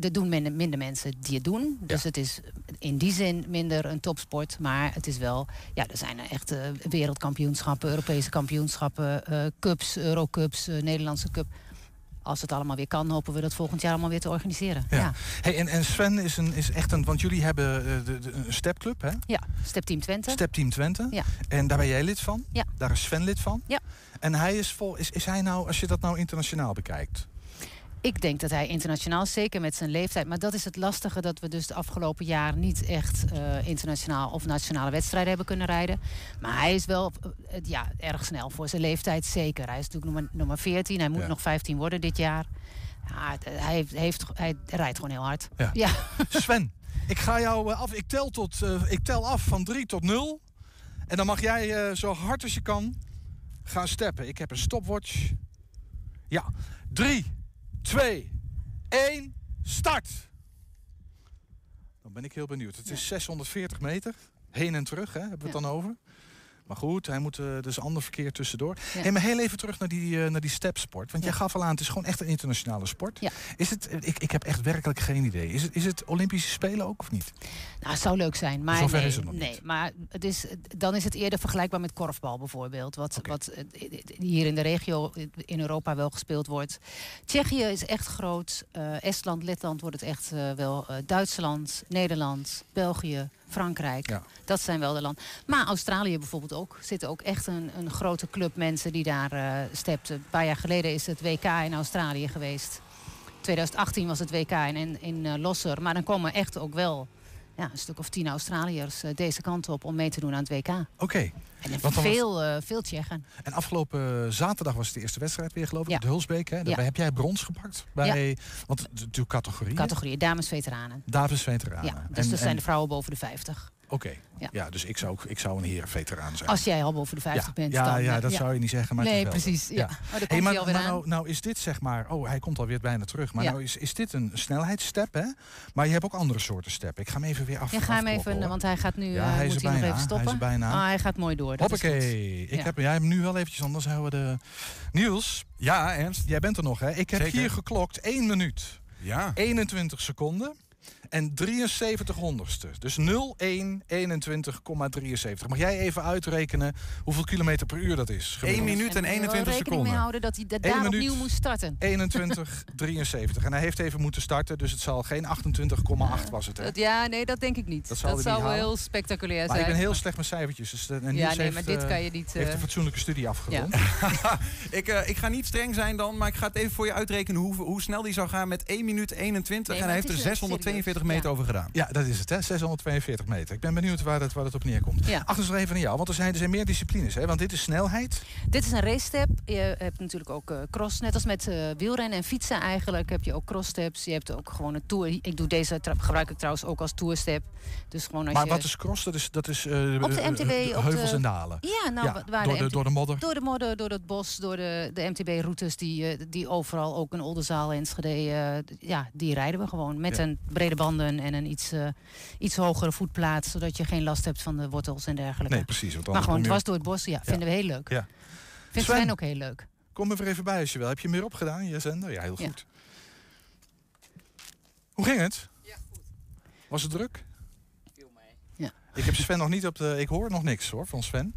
S12: er doen minder, minder mensen die het doen. Dus het is in die zin minder een topsport. Maar het is wel. Ja, er zijn echt eh, wereldkampioenschappen, Europese kampioenschappen, cups, Eurocups, Nederlandse cup. Als het allemaal weer kan, hopen we dat volgend jaar allemaal weer te organiseren.
S7: Ja.
S12: ja.
S7: Hey, en, en Sven is, een, is echt een, want jullie hebben eh, de, de, een stepclub, hè?
S12: Ja, Step Team Twente.
S7: Step Team Twente.
S12: Ja.
S7: En daar ben jij lid van.
S12: Ja.
S7: Daar is Sven lid van.
S12: Ja.
S7: En hij is vol. Is, is hij nou, als je dat nou internationaal bekijkt?
S12: Ik denk dat hij internationaal, zeker met zijn leeftijd. Maar dat is het lastige dat we dus de afgelopen jaar niet echt eh, internationaal of nationale wedstrijden hebben kunnen rijden. Maar hij is wel eh, ja, erg snel voor zijn leeftijd, zeker. Hij is natuurlijk nummer, nummer 14, hij moet
S7: Ja.
S12: nog 15 worden dit jaar. Ja, het- hij, heeft, heeft, hij rijdt gewoon heel hard.
S7: Ja. Sven, ik ga jou eh, af. Ik tel, tot, eh, ik tel af van 3 tot 0. En dan mag jij eh, zo hard als je kan gaan steppen. Ik heb een stopwatch. Ja. 3, 2, 1, start! Dan ben ik heel benieuwd. Het is 640 meter. Heen en terug, hè, hebben we het dan over. Maar goed, hij moet eh, dus ander verkeer tussendoor.
S12: Ja.
S7: Hey, maar heel even terug naar die, eh, naar die stepsport. Want jij gaf al aan, het is gewoon echt een internationale sport.
S12: Ja.
S7: Is het, eh, ik, ik heb echt werkelijk geen idee. Is het, is het Olympische Spelen ook of niet?
S12: Nou, het zou leuk zijn, maar
S7: Zover
S12: nee,
S7: is het nog
S12: nee, maar het is, dan is het eerder vergelijkbaar met korfbal bijvoorbeeld. Wat, wat hier in de regio in Europa wel gespeeld wordt. Tsjechië is echt groot. Estland, Letland wordt het echt wel. Duitsland, Nederland, België, Frankrijk.
S7: Ja.
S12: Dat zijn wel de landen. Maar Australië bijvoorbeeld ook. Er zitten ook echt een, een grote club mensen die daar eh stept. Een paar jaar geleden is het WK in Australië geweest. 2018 was het WK in, in, in eh, Losser. Maar dan komen echt ook wel ja, een stuk of tien Australiërs eh, deze kant op om mee te doen aan het WK.
S7: Oké.
S12: En
S7: was-
S12: veel, eh, veel Tsjechen.
S7: En afgelopen zaterdag was het de eerste wedstrijd weer, geloof ik.
S12: Ja.
S7: De Hulsbeek. Hè? Daarbij
S12: Ja.
S7: heb jij brons gepakt. Bij, Want natuurlijk categorie.
S12: Categorie dames-veteranen.
S7: Dames veteranen.
S12: Ja, dus dat zijn de vrouwen boven de 50.
S7: Oké.
S12: Ja.
S7: Ja. dus ik zou, ook- ik zou een herenveteraan zijn.
S12: Als jij al boven de 50
S7: ja.
S12: bent.
S7: Ja,
S12: dan,
S7: ja dat zou je niet zeggen. Maar
S12: nee, precies. Ja. Oh,
S7: Hey, maar nou, nou is dit zeg maar... Oh, hij komt alweer bijna terug. Maar
S12: Ja.
S7: nou is, is dit een snelheidsstep, hè? Maar je hebt ook andere soorten steppen. Ik ga hem even weer af.
S12: Ja, ga hem even,
S7: hoor.
S12: want hij gaat nu
S7: Ja,
S12: eh,
S7: hij is
S12: moet hij nog
S7: bijna,
S12: even stoppen.
S7: hij is bijna.
S12: Ah, hij gaat mooi door. Dat is goed.
S7: Hoppakee. Ik
S12: Ja.
S7: heb, jij hebt hem nu wel eventjes, anders houden we de... Niels.
S3: Ja, Ernst.
S7: Jij bent er nog, hè? Ik heb
S3: Zeker.
S7: hier geklokt 1 minuut.
S3: Ja.
S7: 21 seconden. En 73 honderdste. Dus 0,1, 21,73. Mag jij even uitrekenen hoeveel kilometer per uur dat is?
S3: 1 minuut en
S12: wel
S3: 21
S12: rekening
S3: seconden.
S12: mee houden dat hij da- daar opnieuw moest starten.
S7: 21, 73. En hij heeft even moeten starten, dus het zal geen 28,8 was het. Hè?
S12: Dat- ja, nee, dat denk ik niet.
S7: Dat
S12: zou wel heel spectaculair
S7: Maar
S12: zijn.
S7: ik ben heel slecht met cijfertjes. Dus, eh, en Niels
S12: Ja, nee,
S7: heeft,
S12: maar dit
S7: eh,
S12: kan je niet,
S7: heeft
S12: eh,
S7: een fatsoenlijke studie afgerond.
S3: ik, eh, ik ga niet streng zijn dan, maar ik ga het even voor je uitrekenen hoe, hoe snel die zou gaan met 1 minuut 21.
S12: Nee,
S3: en
S12: maar
S3: hij heeft er
S12: is, eh,
S3: 642
S12: serieus.
S3: meter over gedaan.
S7: Ja, dat is het, hè? 642 meter. Ik ben benieuwd waar het, waar het op neerkomt.
S12: Ja.
S7: Achter nog even naar jou, want er zijn, er zijn meer disciplines, hè? Want dit is snelheid.
S12: Dit is een race step. Je hebt natuurlijk ook eh, cross, net als met eh, wielrennen en fietsen eigenlijk. Heb je ook cross steps. Je hebt ook gewoon een tour. Ik doe deze gebruik ik trouwens ook als tour step. Dus gewoon als
S7: Maar
S12: je
S7: wat is cross? Dat is, dat is eh,
S12: op de MTB, op
S7: heuvels
S12: de,
S7: en dalen.
S12: Ja, nou,
S7: Ja,
S12: waar
S7: door de-
S12: MT
S7: door de modder.
S12: Door de modder, door het bos, door de, de MTB-routes die, eh, die overal, ook in Oldenzaal, Enschede, eh, ja, die rijden we gewoon. Met
S7: Ja.
S12: een brede banden en een iets, eh, iets hogere voetplaats, zodat je geen last hebt van de wortels en dergelijke.
S7: Nee, precies. Want
S12: maar gewoon
S7: je-
S12: dwars door het bos, ja, vinden we heel leuk.
S7: Ja.
S12: Vindt
S7: Sven.
S12: Sven ook heel leuk.
S7: Kom er even bij als je wil. Heb je meer opgedaan, je zender? Ja, heel
S12: Ja.
S7: goed. Hoe ging het? Ja, goed. Was het druk?
S12: Ja.
S7: Ik heb Sven nog niet op de... Ik hoor nog niks hoor, van Sven.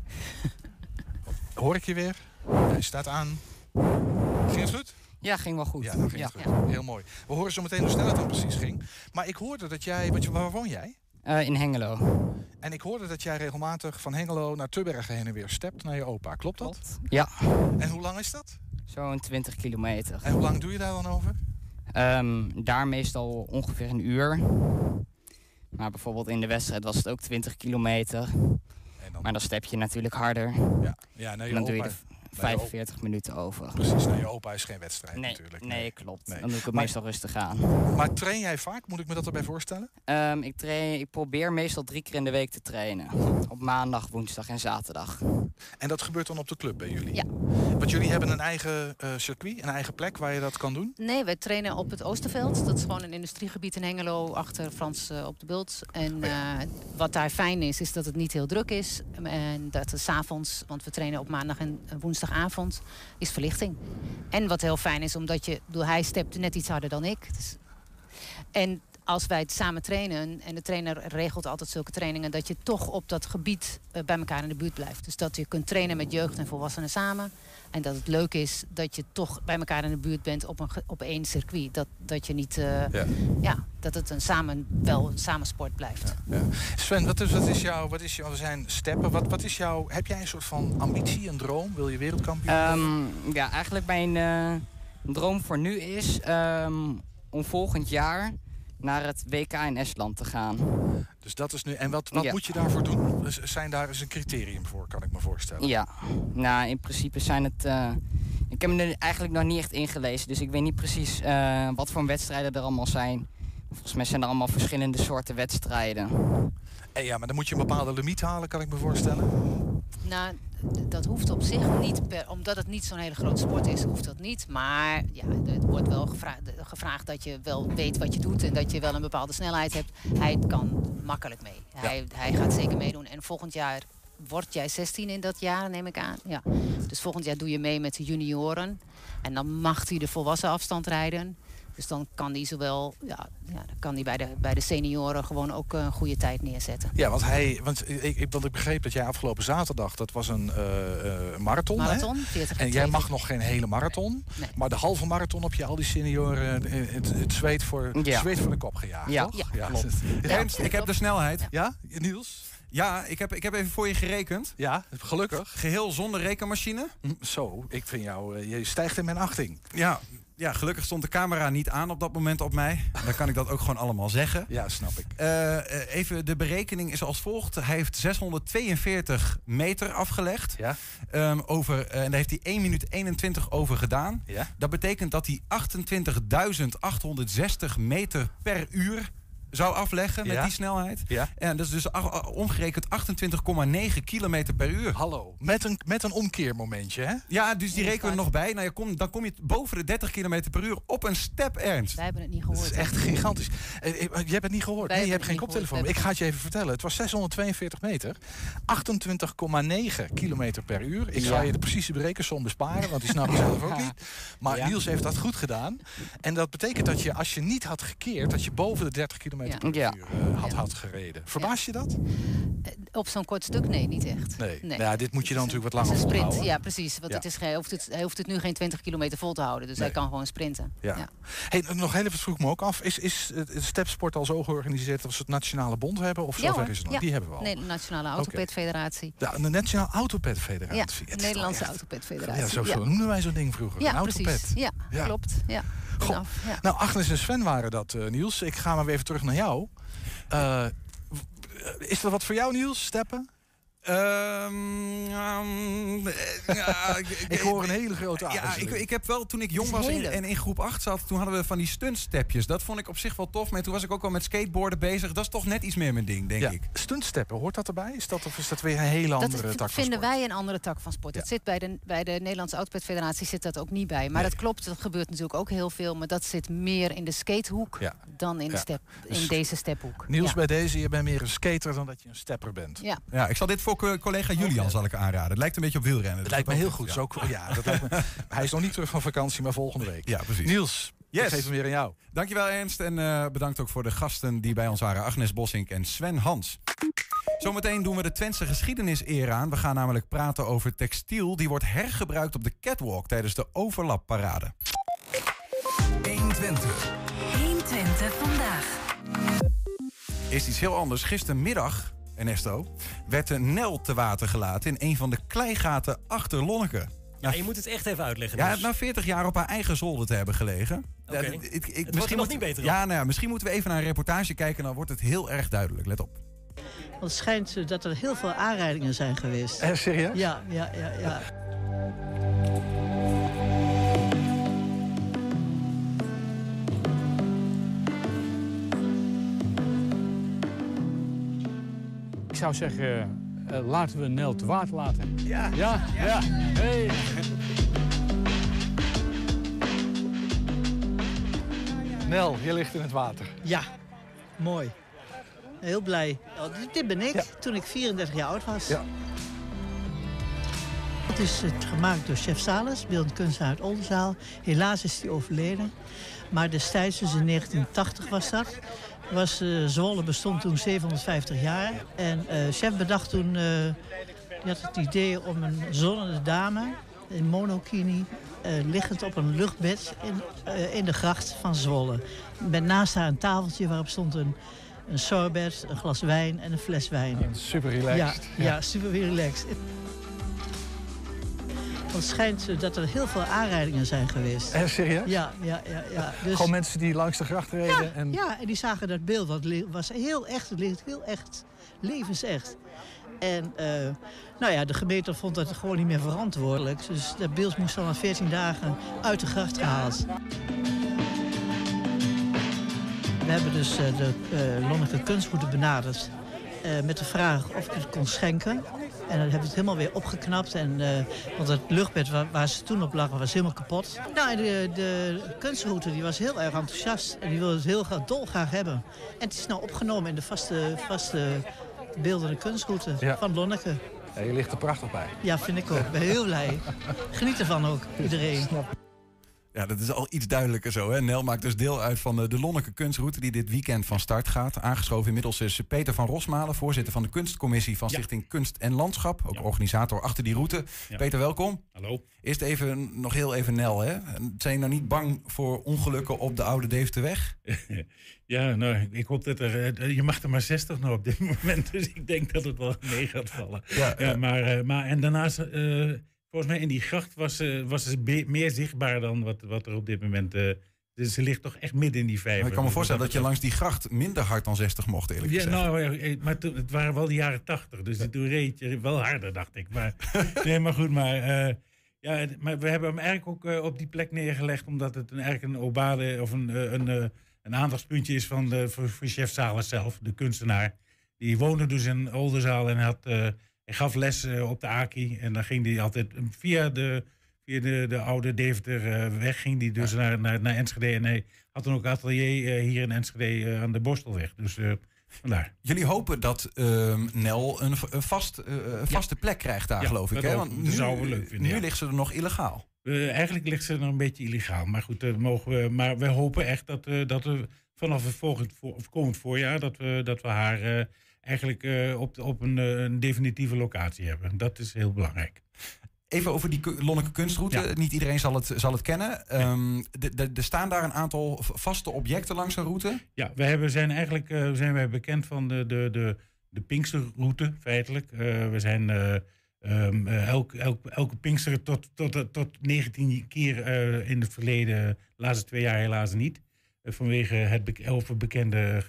S7: hoor ik je weer? Hij staat aan. Ging het goed?
S11: Ja, ging wel goed.
S7: Ja, ging goed. Heel mooi. We horen zo meteen hoe snel het dan precies ging. Maar ik hoorde dat jij... Want je- waar woon jij?
S11: Eh, in Hengelo.
S7: En ik hoorde dat jij regelmatig van Hengelo naar Tubbergen heen en weer stept naar je opa. Klopt dat?
S11: Ja,
S7: En hoe lang is dat?
S11: zo'n 20 kilometer.
S7: En hoe lang doe je daar dan over?
S11: Ehm, daar meestal ongeveer een uur. Maar bijvoorbeeld in de wedstrijd was het ook 20 kilometer. Maar dan step je natuurlijk harder.
S7: Ja, ja
S11: dan doe je
S7: opa.
S11: Er
S7: naar je
S11: 45 minuten over.
S7: Precies, naar je opa is geen wedstrijd
S11: Nee,
S7: natuurlijk.
S11: nee, klopt.
S7: Nee.
S11: Dan doe ik het
S7: Maar-
S11: meestal rustig aan.
S7: Maar train jij vaak? Moet ik me dat erbij voorstellen?
S11: Ehm, ik, train, ik probeer meestal drie keer in de week te trainen. Op maandag, woensdag en zaterdag.
S7: En dat gebeurt dan op de club bij jullie?
S12: Ja.
S7: Want jullie hebben een eigen eh, circuit, een eigen plek waar je dat kan doen?
S12: Nee, wij trainen op het Oosterveld. Dat is gewoon een industriegebied in Hengelo achter Frans eh, op de Bult. En eh, wat daar fijn is, is dat het niet heel druk is. En dat het 's avonds, want we trainen op maandag en eh, woensdagavond, is verlichting. En wat heel fijn is, omdat je, hij stept net iets harder dan ik. Dus- en als wij het samen trainen, en de trainer regelt altijd zulke trainingen, dat je toch op dat gebied eh, bij elkaar in de buurt blijft. Dus dat je kunt trainen met jeugd en volwassenen samen. En dat het leuk is dat je toch bij elkaar in de buurt bent op, een, op één circuit. Dat, dat je niet, eh,
S7: Ja.
S12: ja. dat het een samen, wel een samensport blijft.
S7: Ja. Sven, wat is, wat is jouw, wat is jouw, zijn steppen, wat, wat is jouw, heb jij een soort van ambitie, een droom? Wil je wereldkampioen worden?
S11: Ehm, ja, eigenlijk mijn eh, droom voor nu is ehm, om volgend jaar naar het WK in Estland te gaan.
S7: Dus dat is nu, en wat, wat
S11: Ja.
S7: moet je daarvoor doen? Dus Zijn daar eens een criterium voor, kan ik me voorstellen?
S11: Ja, nou in principe zijn het. eh, ik heb me er eigenlijk nog niet echt ingelezen, dus ik weet niet precies eh, wat voor wedstrijden er allemaal zijn. Volgens mij zijn er allemaal verschillende soorten wedstrijden.
S7: En ja, maar dan moet je een bepaalde limiet halen, kan ik me voorstellen.
S12: Nou, dat hoeft op zich niet, per, omdat het niet zo'n hele grote sport is, hoeft dat niet. Maar ja, het wordt wel gevraagd, gevraagd dat je wel weet wat je doet en dat je wel een bepaalde snelheid hebt. Hij kan makkelijk mee. Hij, hij gaat zeker meedoen. En volgend jaar word jij 16 in dat jaar, neem ik aan. Ja. Dus volgend jaar doe je mee met de junioren. En dan mag hij de volwassen afstand rijden. Dus dan kan hij zowel, ja, ja, dan kan hij bij de, bij de senioren gewoon ook een goede tijd neerzetten.
S7: Ja, want, hij, want, ik, ik- want ik begreep dat jij afgelopen zaterdag, dat was een eh, eh, marathon.
S12: Marathon,
S7: hè?
S12: 40
S7: En jij mag nog geen hele marathon.
S12: Nee.
S7: Maar de halve marathon heb je al die senioren eh, het, het, zweet, voor, het
S3: Ja.
S7: zweet voor de kop gejaagd.
S3: Ja.
S7: toch?
S3: Ja, klopt. Ernst, ik heb de snelheid.
S7: Ja, Niels?
S3: Ja, ik heb, ik heb even voor je gerekend.
S7: Ja, gelukkig.
S3: Geheel zonder rekenmachine.
S7: Zo, ik vind jou, eh, je stijgt in mijn achting.
S3: Ja, ja, gelukkig stond de camera niet aan op dat moment op mij. Dan kan ik dat ook gewoon allemaal zeggen.
S7: Ja, snap ik.
S3: Eh, eh, even, de berekening is als volgt. Hij heeft 642 meter afgelegd.
S7: Ja.
S3: Ehm, over, eh, en daar heeft hij 1 minuut 21 over gedaan.
S7: Ja.
S3: Dat betekent dat hij 28.860 meter per uur zou afleggen met
S7: Ja.
S3: die snelheid.
S7: Ja.
S3: En dat is dus omgerekend 28,9 kilometer per uur.
S7: Hallo. Met een, met een omkeermomentje, hè?
S3: Ja, dus die rekenen we nog bij. Nou, je komt, dan kom je boven de 30 kilometer per uur op een step, Ernst.
S12: Wij hebben het niet gehoord.
S7: Dat is echt gigantisch. Eh, eh, Je hebt het niet gehoord.
S12: Wij
S7: Nee, je hebt geen koptelefoon.
S12: gehoord.
S7: Ik ga het je even vertellen. Het was 642 meter. 28,9 kilometer per uur. Ik ga
S11: Ja.
S7: je de precieze berekensom besparen, want die snap ik zelf ook niet. Maar
S11: Ja.
S7: Niels heeft dat goed gedaan. En dat betekent dat je, als je niet had gekeerd, dat je boven de 30 kilometer
S12: Ja.
S7: per
S11: Ja.
S7: uur eh, had, had gereden. Verbaas je dat?
S12: Op zo'n kort stuk? Nee, niet echt.
S7: Nee.
S12: Nee.
S7: Nou ja, dit moet je dan natuurlijk wat
S12: Het
S7: langer
S12: is een sprint,
S7: volhouden.
S12: ja precies. Want
S7: Ja.
S12: Het is geen, hij, hoeft het, hij hoeft het nu geen 20 kilometer vol te houden. Dus
S7: Nee.
S12: hij kan gewoon sprinten.
S7: Ja.
S12: Ja.
S7: Hey, nog heel even vroeg me ook af. Is, is het het stepsport al zo georganiseerd dat we het nationale bond hebben? Of
S12: Ja,
S7: zover is het nog?
S12: Ja.
S7: Die hebben we al.
S12: Nee, de Nationale Autopedfederatie.
S7: De, de Nationale Autoped
S12: Ja,
S7: Federatie. is
S12: Nederlandse
S7: toch echt-
S12: Autopedfederatie.
S7: Ja, zo,
S12: ja.
S7: zo noemden wij zo'n ding vroeger.
S12: Ja,
S7: een
S12: precies.
S7: autoped.
S12: Ja,
S7: Ja.
S12: klopt. Ja.
S7: Goh.
S12: Ja.
S7: Nou, Agnes en Sven waren dat, eh, Niels. Ik ga maar weer even terug naar jou. Eh, is er wat voor jou, Niels? Steppen?
S3: Ja,
S7: Ik hoor een hele grote
S3: Ja, ik, ik heb wel, toen ik jong was en, en in groep 8 zat, toen hadden we van die stuntstepjes. Dat vond ik op zich wel tof. Maar toen was ik ook wel met skateboarden bezig. Dat is toch net iets meer mijn ding, denk
S7: ja,
S3: ik.
S7: stuntsteppen, hoort dat erbij? Is dat, of is dat weer een hele andere tak van
S12: vinden
S7: sport?
S12: wij een andere tak van sport.
S7: Ja.
S12: Dat zit bij de, bij de Nederlandse Autopedfederatie zit dat ook niet bij. Maar
S7: Nee.
S12: dat klopt, dat gebeurt natuurlijk ook heel veel. Maar dat zit meer in de skatehoek
S7: Ja.
S12: dan in,
S7: Ja.
S12: de step,
S7: Dus
S12: in deze stephoek.
S7: Niels,
S12: ja.
S7: bij deze, je bent meer een skater dan dat je een stepper bent.
S12: Ja.
S3: Ja, ik zal dit voor co- collega Julian zal ik aanraden. Het lijkt een beetje op wielrennen.
S7: Het lijkt me heel goed.
S3: Ja.
S7: Zo, ja, dat lijkt me, hij is nog niet terug van vakantie, maar volgende week.
S3: Ja, precies.
S7: Niels,
S3: Yes.
S7: ik geef hem weer aan jou.
S3: Dankjewel Ernst en eh, bedankt ook voor de gasten die bij ons waren. Agnes Bossink en Sven Hans. Zometeen doen we de Twentse geschiedenis eer aan. We gaan namelijk praten over textiel. Die wordt hergebruikt op de catwalk tijdens de overlapparade.
S8: Twente. 120 vandaag.
S3: Is iets heel anders. Gistermiddag, Ernesto, werd de Nel te water gelaten in een van de kleigaten achter Lonneke.
S4: Ja, je moet het echt even uitleggen.
S3: Ja,
S4: dus.
S3: na 40 jaar op haar eigen zolder te hebben gelegen.
S4: Oké.
S3: Ja, ik- ik-
S4: wordt er
S3: misschien
S4: nog
S3: moet-
S4: niet beter.
S3: Ja, nou ja, misschien moeten we even naar een reportage kijken. Dan wordt het heel erg duidelijk. Let op.
S13: Want het schijnt eh, dat er heel veel aanrijdingen zijn geweest.
S7: Eh, serieus?
S13: Ja, ja, ja, ja.
S14: Ik zou zeggen, eh, laten we Nel te water laten. Ja. Ja, ja. Hey.
S7: Nel, je ligt in het water.
S13: Ja, mooi. Heel blij. Oh, dit, dit ben ik, toen ik 34 jaar oud was.
S7: Ja.
S13: Het is eh, gemaakt door chef Sales, beeldend kunstenaar uit Oldenzaal. Helaas is hij overleden. Maar destijds, dus in 1980 was dat... Was, eh, Zwolle bestond toen 750 jaar. En eh, chef bedacht toen... eh, die had het idee om een zonnende dame in monokini... liggend op een luchtbed in, in de gracht van Zwolle. Met naast haar een tafeltje waarop stond een, een sorbet, een glas wijn en een fles wijn.
S7: Super relaxed.
S13: Ja, ja. super relaxed. Het schijnt dat er heel veel aanrijdingen zijn geweest.
S7: Eh, serieus?
S13: Ja, ja, ja. ja. Dus,
S7: Gewoon mensen die langs de gracht reden. en...
S13: ja, en die zagen dat beeld. Want het was heel echt, het ligt heel echt, levensecht. En eh, nou ja, de gemeente vond dat gewoon niet meer verantwoordelijk. Dus dat beeld moest dan na 14 dagen uit de gracht gehaald. We hebben dus eh, de eh Lonneke Kunstroute benaderd met de vraag of ik het kon schenken. En dan hebben we het helemaal weer opgeknapt. En, eh, want het luchtbed waar, waar ze toen op lagen was helemaal kapot. Nou, de, de kunstroute die was heel erg enthousiast. En die wilde het heel graag, dolgraag hebben. En het is nou opgenomen in de vaste, vaste beeldende kunstroute
S7: Ja.
S13: van Lonneke.
S7: Ja, je ligt er prachtig bij.
S13: Ja, vind ik ook. Ik ben heel blij. Geniet ervan ook, iedereen.
S3: Ja, dat is al iets duidelijker zo. Hè? Nel maakt dus deel uit van de, de Lonneke Kunstroute die dit weekend van start gaat. Aangeschoven inmiddels is Peter van Rosmalen, voorzitter van de kunstcommissie van Stichting Kunst en Landschap. Ook organisator achter die route.
S15: Ja.
S3: Peter, welkom.
S15: Hallo.
S3: Eerst even, nog heel even Nel. Hè? Zijn je nou niet bang voor ongelukken op de oude Deefterweg?
S15: Ja, nou, ik- hoop dat er... eh, Je mag er maar 60 nou op dit moment, dus ik denk dat het wel mee gaat vallen.
S3: Ja, ja.
S15: maar, eh, maar en daarnaast, eh, volgens mij in die gracht was, was ze meer zichtbaar dan wat, wat er op dit moment... eh, dus ze ligt toch echt midden in die vijver.
S3: Maar ik kan me voorstellen dat je langs die gracht minder hard dan 60 mocht, eerlijk
S15: Ja,
S3: gezegd.
S15: nou, eh, eh, maar toen, het waren wel de jaren tachtig, dus toen reed je wel harder, dacht ik. Maar, nee, maar goed, maar, ja, maar we hebben hem eigenlijk ook op die plek neergelegd, omdat het een, eigenlijk een obade of een, een, een aandachtspuntje is van de, voor, voor chef Salas zelf, de kunstenaar. Die woonde dus in Oldenzaal en had, hij gaf les eh, op de Aki. En dan ging hij altijd via de, via de, de oude Deventer eh, weg, ging hij dus naar, naar, naar Enschede. En hij had dan ook atelier eh, hier in Enschede eh, aan de Borstelweg. Dus eh, vandaar.
S3: Jullie hopen dat ehm, Nel een, vast, eh, vaste plek krijgt daar,
S15: Ja,
S3: geloof ik.
S15: dat
S3: Hè? Want
S15: Dat
S3: nu,
S15: zouden we leuk vinden,
S3: nu ligt ze er nog illegaal.
S15: Eh, eigenlijk ligt ze nog een beetje illegaal. Maar goed, dat mogen we. Maar we hopen echt dat, eh, dat we vanaf het volgend voor, of komend voorjaar dat we, dat we haar eh, eigenlijk eh, op, op een, eh, een definitieve locatie hebben. Dat is heel belangrijk.
S3: Even over die Lonneke Kunstroute.
S15: Ja.
S3: Niet iedereen zal het, zal het kennen. Ehm, Er staan daar een aantal vaste objecten langs de route.
S15: Ja, we hebben, zijn eigenlijk eh, zijn wij bekend van de, de, de, de Pinksterroute, feitelijk. We zijn ehm, eh, elk, elk, elke Pinkster tot, tot, tot 19 keer in het verleden, de laatste twee jaar helaas niet. Vanwege het bek overbekende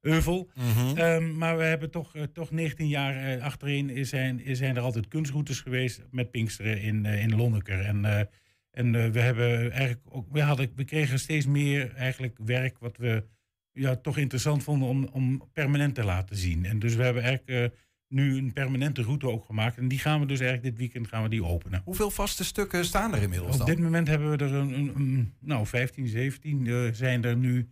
S15: euvel.
S3: Mhm.
S15: Ehm, maar we hebben toch, eh, toch 19 jaar eh, achtereen is zijn, zijn er altijd kunstroutes geweest met Pinksteren in, eh, in Lonneker. En, en we hebben eigenlijk ook, we, hadden, we kregen steeds meer eigenlijk werk wat we ja, toch interessant vonden om, om permanent te laten zien. En dus we hebben eigenlijk nu een permanente route ook gemaakt. En die gaan we dus eigenlijk dit weekend gaan we die openen.
S3: Hoeveel vaste stukken staan er inmiddels
S15: Op
S3: dan?
S15: dit moment hebben we er een, een, een- nou, 15, 17 eh, zijn er nu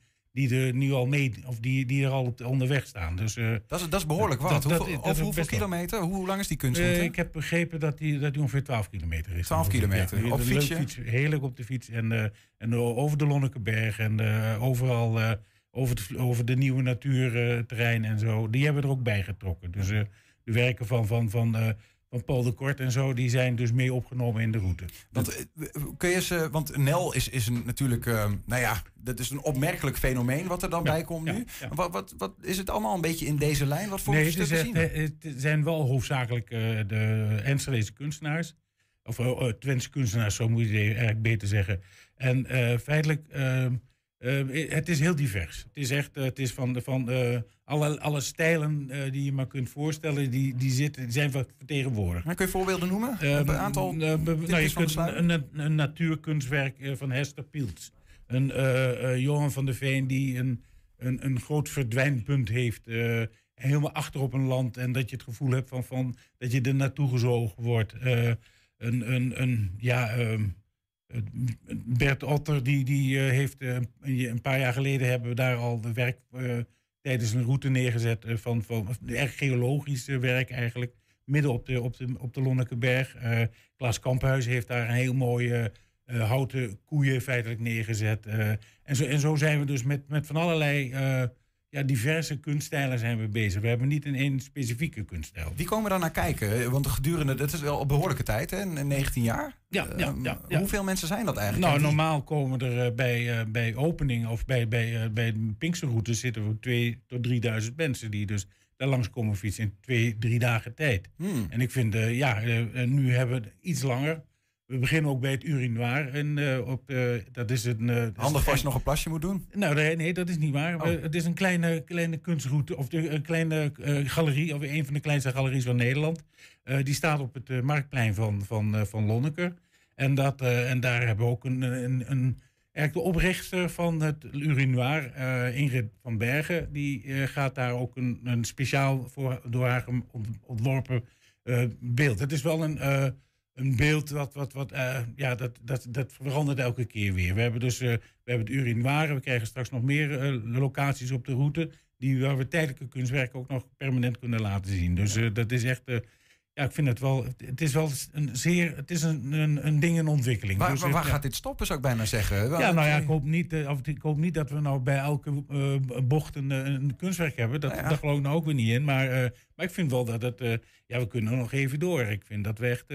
S15: die er nu al mee, of die, die er al op onderweg staan. Dus, eh,
S3: Dat is, dat is behoorlijk wat.
S15: dat-
S3: hoeveel,
S15: dat
S3: over hoeveel kilometer? Hoe lang is die
S15: Eh,
S3: kunstroute?
S15: ik heb begrepen dat die, dat die ongeveer 12 kilometer is.
S3: 12 kilometer.
S15: Ja,
S3: Op fietsje?
S15: leuk fiets, heerlijk op de fiets. En, eh, en over de Lonnekeberg en eh, overal eh, over, de, over de nieuwe natuurterrein en zo. Die hebben we er ook bij getrokken. Dus eh, de werken van, van, van, eh, van Paul de Kort en zo, die zijn dus mee opgenomen in de route.
S3: Want, eh, kun je ze, want Nel is, is een, natuurlijk, eh, nou ja, dat is een opmerkelijk fenomeen wat er dan
S15: Ja,
S3: bij komt
S15: ja,
S3: nu.
S15: ja.
S3: Wat, wat, wat is het allemaal een beetje in deze lijn? Wat voor
S15: nee, het, is echt,
S3: zien we?
S15: eh, het zijn wel hoofdzakelijk eh, de Enschedeze kunstenaars. Of uh, Twentse kunstenaars, zo moet je het eigenlijk beter zeggen. En eh, feitelijk, ehm, eh, het is heel divers. Het is echt, eh, het is van, de- van alle, alle stijlen eh, die je maar kunt voorstellen, die, die, zitten, zijn ver- vertegenwoordigd.
S3: Maar kun je voorbeelden noemen?
S15: Ehm,
S3: een aantal
S15: eh, nou, je kunt een, een, een natuurkunstwerk van Hester Pieltz. Een Johan van der Veen die een, een, een groot verdwijnpunt heeft. helemaal achter op een land. En dat je het gevoel hebt van, van dat je er naartoe gezogen wordt. Een, een, een, ja, ehm, eh, Bert Otter die, die eh, heeft eh, een, paar jaar geleden hebben we daar al de werk eh, tijdens een route neergezet van, van geologisch werk eigenlijk. Midden op de, op de, op de Lonnekeberg. Klaas Kamphuis heeft daar een heel mooie houten koeien feitelijk neergezet. en, zo, en zo zijn we dus met, met van allerlei ja, diverse kunststijlen zijn we bezig. We hebben niet een één specifieke kunststijl.
S3: Wie komen daar naar kijken? Want gedurende, dat is wel een behoorlijke tijd, hè? 19 jaar?
S15: Ja, ja,
S3: Ehm,
S15: ja, ja.
S3: Hoeveel mensen zijn dat eigenlijk?
S15: Nou, normaal komen er eh, bij, eh, bij opening of bij, bij, eh, bij de Pinksterroute zitten we 2 tot 3000 mensen die dus daar langs komen fietsen in twee, drie dagen tijd.
S3: Hmm.
S15: En ik vind, ja, nu hebben we iets langer. We beginnen ook bij het urinoir. En, eh, op, eh, dat is een, eh,
S3: Handig als je nog een plasje moet doen?
S15: Nou, nee, nee, dat is niet waar.
S3: Oh.
S15: Het is een kleine, kleine kunstroute, of de, een kleine galerie, of een van de kleinste galeries van Nederland. Die staat op het marktplein van, van, van Lonneker. En, dat, en daar hebben we ook een, een, een, eigenlijk de oprichter van het urinoir, Ingrid van Bergen, die gaat daar ook een, een speciaal voor, door haar ont- ontworpen beeld. Het is wel een, een beeld wat, wat, wat eh, ja, dat, dat, dat verandert elke keer weer. We hebben dus eh, we hebben het urinoir, we krijgen straks nog meer eh, locaties op de route, die waar we tijdelijke kunstwerken ook nog permanent kunnen laten zien. Dus dat is echt, ja, ik vind het wel, het is wel een zeer, het is een, een, een ding in ontwikkeling.
S3: Waar,
S15: Dus,
S3: waar, waar
S15: ja.
S3: gaat dit stoppen, zou ik bijna zeggen? Wel,
S15: Ja, nou ja, ik hoop niet, of ik hoop niet dat we nou bij elke bocht een, een kunstwerk hebben. Dat,
S3: Nou ja.
S15: Geloof ik nou ook weer niet in. Maar, maar ik vind wel dat het, ja, we kunnen nog even door. Ik vind dat we echt,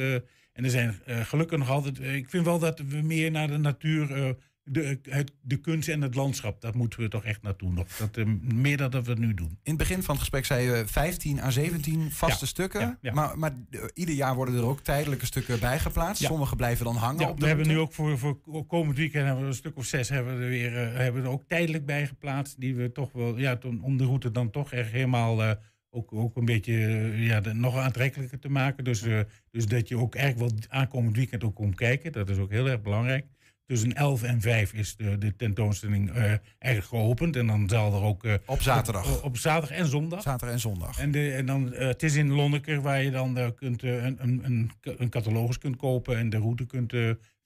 S15: en er zijn eh, gelukkig nog altijd, eh, ik vind wel dat we meer naar de natuur, eh, de, het, de kunst en het landschap, dat moeten we toch echt naartoe nog. Dat, meer dan dat we nu doen.
S3: In het begin van het gesprek zei je 15 à 17 vaste
S15: Ja,
S3: stukken.
S15: ja, ja.
S3: Maar, maar ieder jaar worden er ook tijdelijke stukken bijgeplaatst. Sommige blijven dan hangen op
S15: we hebben nu ook voor, voor komend weekend hebben we een stuk of zes hebben we er weer hebben we er ook tijdelijk bij geplaatst. Die we toch wel, ja, om- de route dan toch echt helemaal ook, ook een beetje eh, ja, de- nog aantrekkelijker te maken. Dus, eh, dus dat je ook eigenlijk wel aankomend weekend ook komt kijken. Dat is ook heel erg belangrijk. Tussen 11 en 5 is de, de tentoonstelling eh, eigenlijk geopend. En dan zal er ook.
S3: Op zaterdag.
S15: Op, op zaterdag en zondag.
S3: Zaterdag en zondag.
S15: En, de, en dan, het is in Lonneker waar je dan kunt, een, een, een, catalogus kunt kopen en de route kunt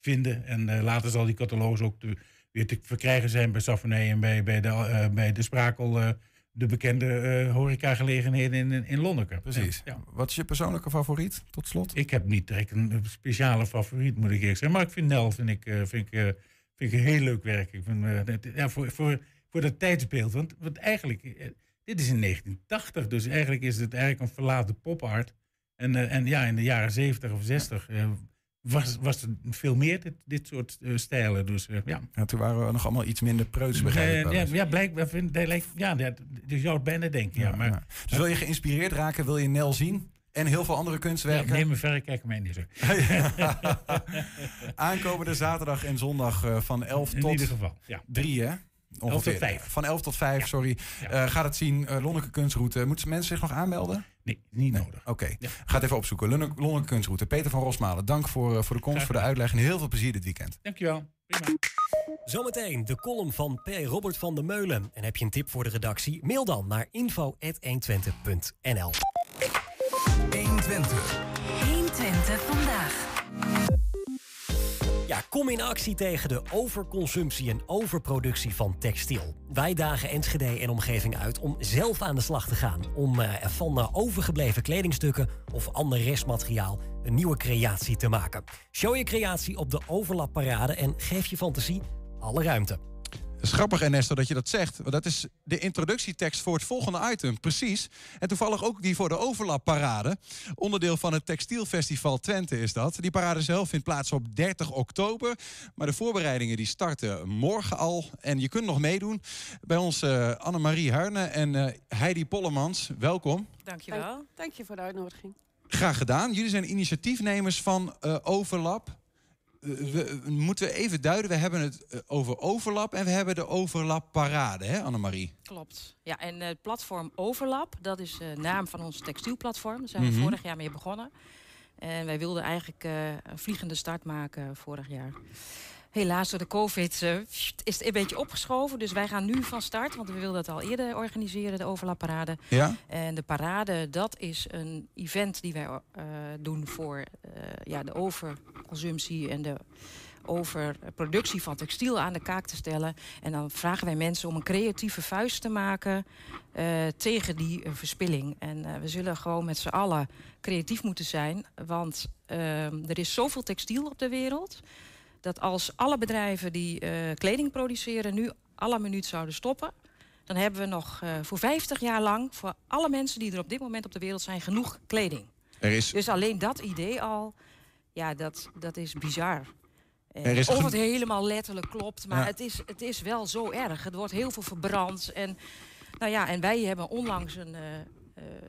S15: vinden. En later zal die catalogus ook te- weer te verkrijgen zijn bij Saffonij en bij, bij, de, bij de Sprakel, de bekende eh horecagelegenheden in, in, Lonneker.
S3: Precies.
S15: Ja.
S3: Wat is je persoonlijke favoriet, tot slot?
S15: Ik heb niet direct een speciale favoriet, moet ik eerlijk zeggen. Maar ik vind Nel vind ik, eh, vind ik, eh, vind ik een heel leuk werk. Ik vind, ja, voor, voor, voor dat tijdsbeeld. Want, want eigenlijk, dit is in 1980. Dus eigenlijk is het eigenlijk een verlaten popart. En, en ja, in de jaren 70 of 60 eh, was, was er veel meer dit, dit soort eh, stijlen. Dus eh, ja.
S3: Ja, toen waren we nog allemaal iets minder preuts, begrijp ik wel
S15: ja, ja, blijkbaar vind, dat lijkt, ja, dat, zou het bijna denken. Ja,
S3: Ja,
S15: maar.
S3: Dus wil je geïnspireerd raken, wil je Nel zien? En heel veel andere
S15: ja,
S3: kunstwerken?
S15: neem me verre, kijk mij niet zo.
S3: Aankomende zaterdag en zondag eh, van 11
S15: In
S3: tot
S15: ieder geval, ja.
S3: 3, hè?
S15: Tot vijf.
S3: Van 11 tot 5, sorry. Eh, gaat het zien, eh Lonneke Kunstroute. Moeten mensen zich nog aanmelden?
S15: Nee, niet nodig.
S3: Oké, ga het even opzoeken. Lonne- Lonneke Kunstroute. Peter van Rosmalen, dank voor, eh, voor de komst, voor de uitleg en heel veel plezier dit weekend.
S15: Dankjewel. Prima.
S4: Zometeen de column van P. Robert van der Meulen. En heb je een tip voor de redactie? Mail dan naar info.120.nl
S8: 120. 120 vandaag.
S4: Kom in actie tegen de overconsumptie en overproductie van textiel. Wij dagen Enschede en omgeving uit om zelf aan de slag te gaan. Om eh, van eh, overgebleven kledingstukken of ander restmateriaal een nieuwe creatie te maken. Show je creatie op de overlapparade en geef je fantasie alle ruimte.
S3: Het is grappig, Ernesto, dat je dat zegt. Want dat is de introductietekst voor het volgende item. Precies. En toevallig ook die voor de overlapparade. Onderdeel van het Textielfestival Twente is dat. Die parade zelf vindt plaats op 30 oktober. Maar de voorbereidingen die starten morgen al. En je kunt nog meedoen bij ons uh, Annemarie Huirne en uh, Heidi Pollemans. Welkom.
S16: Dankjewel. Dank je voor de uitnodiging.
S3: Graag gedaan. Jullie zijn initiatiefnemers van uh, Overlap we, moeten we even duiden. We hebben het eh, over overlap en we hebben de overlapparade, hè Annemarie?
S16: Klopt. Ja, en het platform Overlap, dat is de naam van ons textielplatform. Daar zijn we
S3: Mhm.
S16: vorig jaar mee begonnen. En wij wilden eigenlijk eh, een vliegende start maken vorig jaar. Helaas door de COVID eh, is het een beetje opgeschoven. Dus wij gaan nu van start, want we wilden het al eerder organiseren, de overlapparade.
S3: Ja.
S16: En de parade, dat is een event die wij eh, doen voor eh, ja, de overconsumptie en de overproductie van textiel aan de kaak te stellen. En dan vragen wij mensen om een creatieve vuist te maken tegen die verspilling. En we zullen gewoon met z'n allen creatief moeten zijn. Want ehm, er is zoveel textiel op de wereld. Dat als alle bedrijven die eh, kleding produceren nu alle minuut zouden stoppen. Dan hebben we nog eh, voor 50 jaar lang, voor alle mensen die er op dit moment op de wereld zijn, genoeg kleding.
S3: Er is,
S16: Dus alleen dat idee al, ja, dat, dat is bizar. Eh,
S3: Er is
S16: of het helemaal letterlijk klopt, maar
S3: Ja.
S16: het, is, het is wel zo erg. Het wordt heel veel verbrand. En, nou ja, en wij hebben onlangs een,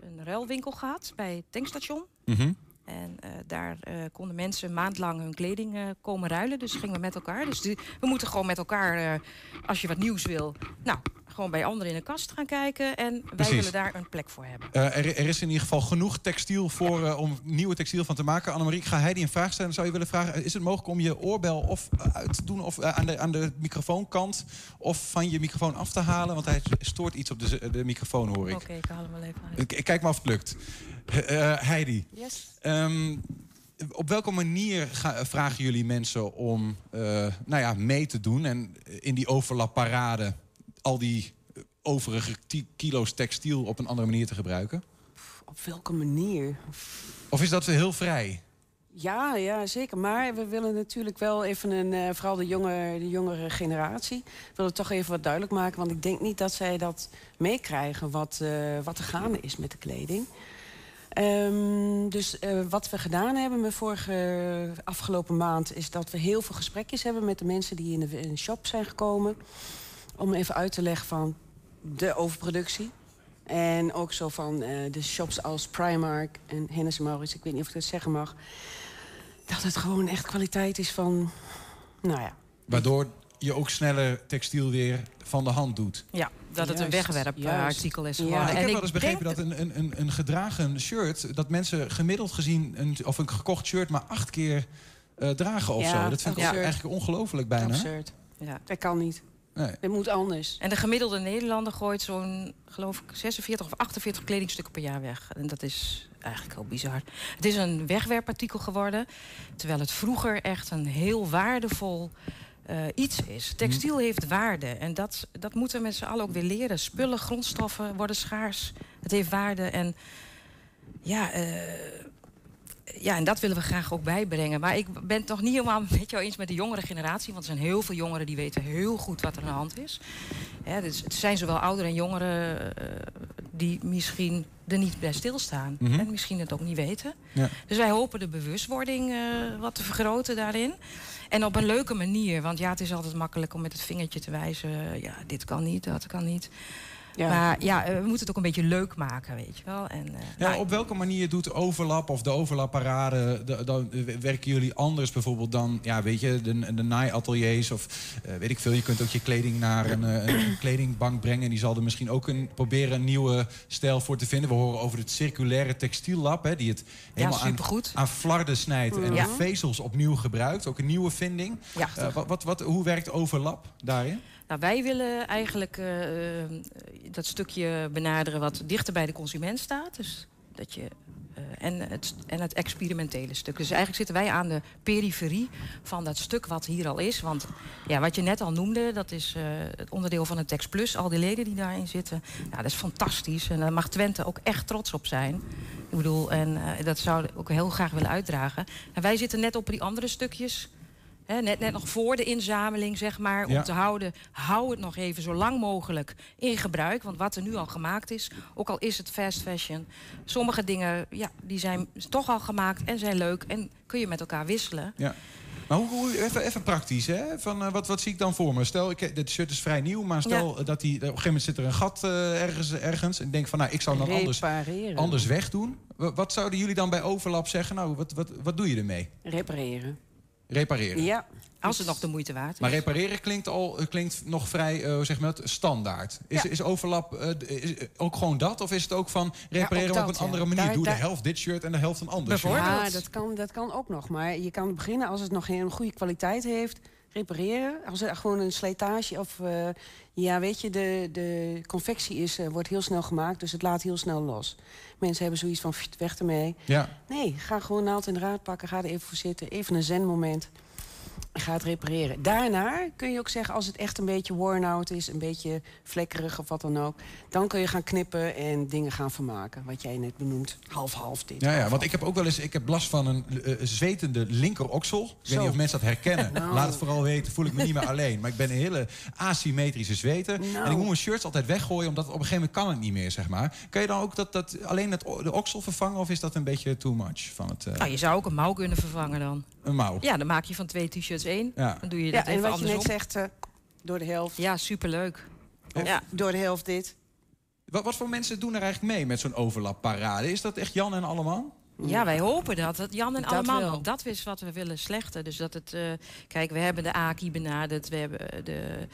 S16: een ruilwinkel gehad bij het tankstation.
S3: Mhm.
S16: En eh, daar eh, konden mensen een maand lang hun kleding eh, komen ruilen. Dus gingen we met elkaar. Dus we moeten gewoon met elkaar, als je wat nieuws wil, nou, gewoon bij anderen in de kast gaan kijken. En wij
S3: Precies.
S16: willen daar een plek voor hebben.
S3: Eh, er, er is in ieder geval genoeg textiel voor, eh, om nieuwe textiel van te maken. Annemarie, ik ga Heidi een vraag stellen. Zou je willen vragen, eh, is het mogelijk om je oorbel of uit te doen... of aan, de, aan de microfoonkant of van je microfoon af te halen? Want hij stoort iets op de, de microfoon, hoor
S16: Oké,
S3: ik.
S16: ik haal hem wel even.
S3: Ik, ik kijk maar of het lukt. Heidi,
S16: Yes.
S3: ehm, op welke manier ga- vragen jullie mensen om eh, nou ja, mee te doen... en in die overlapparade al die eh, overige kilo's textiel op een andere manier te gebruiken?
S16: Op welke manier?
S3: Of is dat heel vrij?
S16: Ja, ja, zeker. Maar we willen natuurlijk wel even een, eh, vooral de, jonge, de jongere generatie, willen toch even wat duidelijk maken. Want ik denk niet dat zij dat meekrijgen wat, eh, wat er gaande is met de kleding. Ehm, dus wat we gedaan hebben met vorige afgelopen maand... is dat we heel veel gesprekjes hebben met de mensen die in de, in de shop zijn gekomen. Om even uit te leggen van de overproductie. En ook zo van eh, de shops als Primark en Hennes Maurits, ik weet niet of ik dat zeggen mag. Dat het gewoon echt kwaliteit is van, nou ja.
S3: Waardoor je ook sneller textiel weer van de hand doet.
S16: Ja, dat het een wegwerpartikel is
S3: Ja, ik
S16: En
S3: heb wel eens begrepen dat een, een, een, een gedragen shirt... dat mensen gemiddeld gezien, een, of een gekocht shirt... maar acht keer eh, dragen of
S16: Ja,
S3: zo. Dat vind ik eigenlijk ongelooflijk bijna.
S16: Absurd. Ja. Dat kan niet.
S3: Nee.
S16: Het moet anders. En de gemiddelde Nederlander gooit zo'n, geloof ik, 46 of 48 kledingstukken per jaar weg. En dat is eigenlijk heel bizar. Het is een wegwerpartikel geworden, terwijl het vroeger echt een heel waardevol eh, iets is. Textiel heeft waarde en dat, dat moeten we met z'n allen ook weer leren. Spullen, grondstoffen worden schaars. Het heeft waarde en ja, eh, ja, en dat willen we graag ook bijbrengen. Maar ik ben het nog niet helemaal met jou eens met de jongere generatie. Want er zijn heel veel jongeren die weten heel goed wat er aan de hand is. Hè, dus het zijn zowel ouderen en jongeren eh, die misschien er niet bij stilstaan.
S3: Mhm.
S16: En misschien het ook niet weten.
S3: Ja.
S16: Dus wij hopen de bewustwording eh, wat te vergroten daarin. En op een leuke manier. Want ja, het is altijd makkelijk om met het vingertje te wijzen. Ja, dit kan niet, dat kan niet. Maar ja, eh, we moeten het ook een beetje leuk maken, weet je wel. En, eh,
S3: Ja,
S16: nou,
S3: op welke manier doet overlap of de overlapparade... de- dan eh, werken jullie anders bijvoorbeeld dan ja, weet je, de, de naaiateliers... of eh, weet ik veel, je kunt ook je kleding naar een, eh, een kledingbank brengen... en die zal er misschien ook een, proberen een nieuwe stijl voor te vinden. We horen over het circulaire textiellab... Hè, die het helemaal aan, flarden snijdt en
S16: Ja.
S3: de vezels opnieuw gebruikt. Ook een nieuwe vinding.
S16: Ja.
S3: Wat, wat, wat, hoe werkt overlap daarin?
S16: Nou, wij willen eigenlijk eh, eh, dat stukje benaderen wat dichter bij de consument staat. Dus dat je, eh, en, het, en het experimentele stuk. Dus eigenlijk zitten wij aan de periferie van dat stuk wat hier al is. Want ja, wat je net al noemde, dat is het onderdeel van het Text Plus. Al die leden die daarin zitten. Ja, dat is fantastisch. En daar mag Twente ook echt trots op zijn. Ik bedoel, en dat zouden we ook heel graag willen uitdragen. En wij zitten net op die andere stukjes Hè, net, net nog voor de inzameling, zeg maar, om
S3: Ja.
S16: te houden. Hou het nog even zo lang mogelijk in gebruik. Want wat er nu al gemaakt is, ook al is het fast fashion, sommige dingen ja, die zijn toch al gemaakt en zijn leuk en kun je met elkaar wisselen.
S3: Ja. Maar hoe, hoe- even, even praktisch, hè? Van, eh, wat, wat zie ik dan voor me? Stel, ik, dit shirt is vrij nieuw, maar stel eh, dat die, op een gegeven moment zit er een gat eh, ergens, ergens. En ik denk van, nou, ik zou dan anders,
S17: Repareren.
S3: anders wegdoen. Wa- Wat zouden jullie dan bij overlap zeggen? Nou, wat, wat, wat doe je ermee?
S17: Repareren.
S3: Repareren.
S17: Ja.
S16: Als het nog de moeite waard is.
S3: Maar repareren klinkt, al, eh, klinkt nog vrij, eh, zeg maar standaard. Is, is overlap eh, is, ook gewoon dat? Of is het ook van repareren
S17: ook
S3: op een andere
S17: ja.
S3: manier?
S17: Daar-
S3: Doe de helft dit shirt en de helft een ander shirt.
S17: Ja, dat kan, dat kan ook nog. Maar je kan beginnen als het nog geen goede kwaliteit heeft. Repareren. Als het gewoon een slijtage of... eh, ja, weet je, de, de confectie is, eh, wordt heel snel gemaakt. Dus het laat heel snel los. Mensen hebben zoiets van, "Pft, weg ermee.
S3: Ja.
S17: Nee, ga gewoon naald en draad pakken. Ga er even voor zitten. Even een zenmoment. En ga het repareren. Daarna kun je ook zeggen, als het echt een beetje worn-out is... een beetje vlekkerig of wat dan ook... dan kun je gaan knippen en dingen gaan vermaken. Wat jij net benoemt. Half-half dit.
S3: Ja, ja, want ik heb ook wel eens ik heb last van een eh, zwetende linkeroksel. Ik weet niet of mensen dat herkennen.
S17: Nou.
S3: Laat het vooral weten, voel ik me niet meer alleen. Maar ik ben een hele asymmetrische zweter.
S17: Nou.
S3: En ik moet mijn shirts altijd weggooien, omdat op een gegeven moment kan het niet meer, zeg maar. Kan je dan ook dat, dat alleen het, de oksel vervangen of is dat een beetje too much van het eh,
S16: Nou, je zou ook een mouw kunnen vervangen dan.
S3: een mouw?
S16: Ja, dan maak je van twee t-shirts één.
S3: Ja.
S16: Dan doe je
S17: Ja,
S16: dat
S17: en
S16: even
S17: wat je net zegt, eh, door de helft.
S16: Ja, superleuk. Ja.
S17: Door de helft dit.
S3: Wat, wat voor mensen doen er eigenlijk mee met zo'n overlapparade? Is dat echt Jan en allemaal?
S16: Ja, wij hopen dat. dat Jan en
S17: Dat
S16: allemaal.
S17: wel.
S16: Dat is wat we willen slechten. Dus dat het. eh, kijk, we hebben de AKI benaderd. We hebben de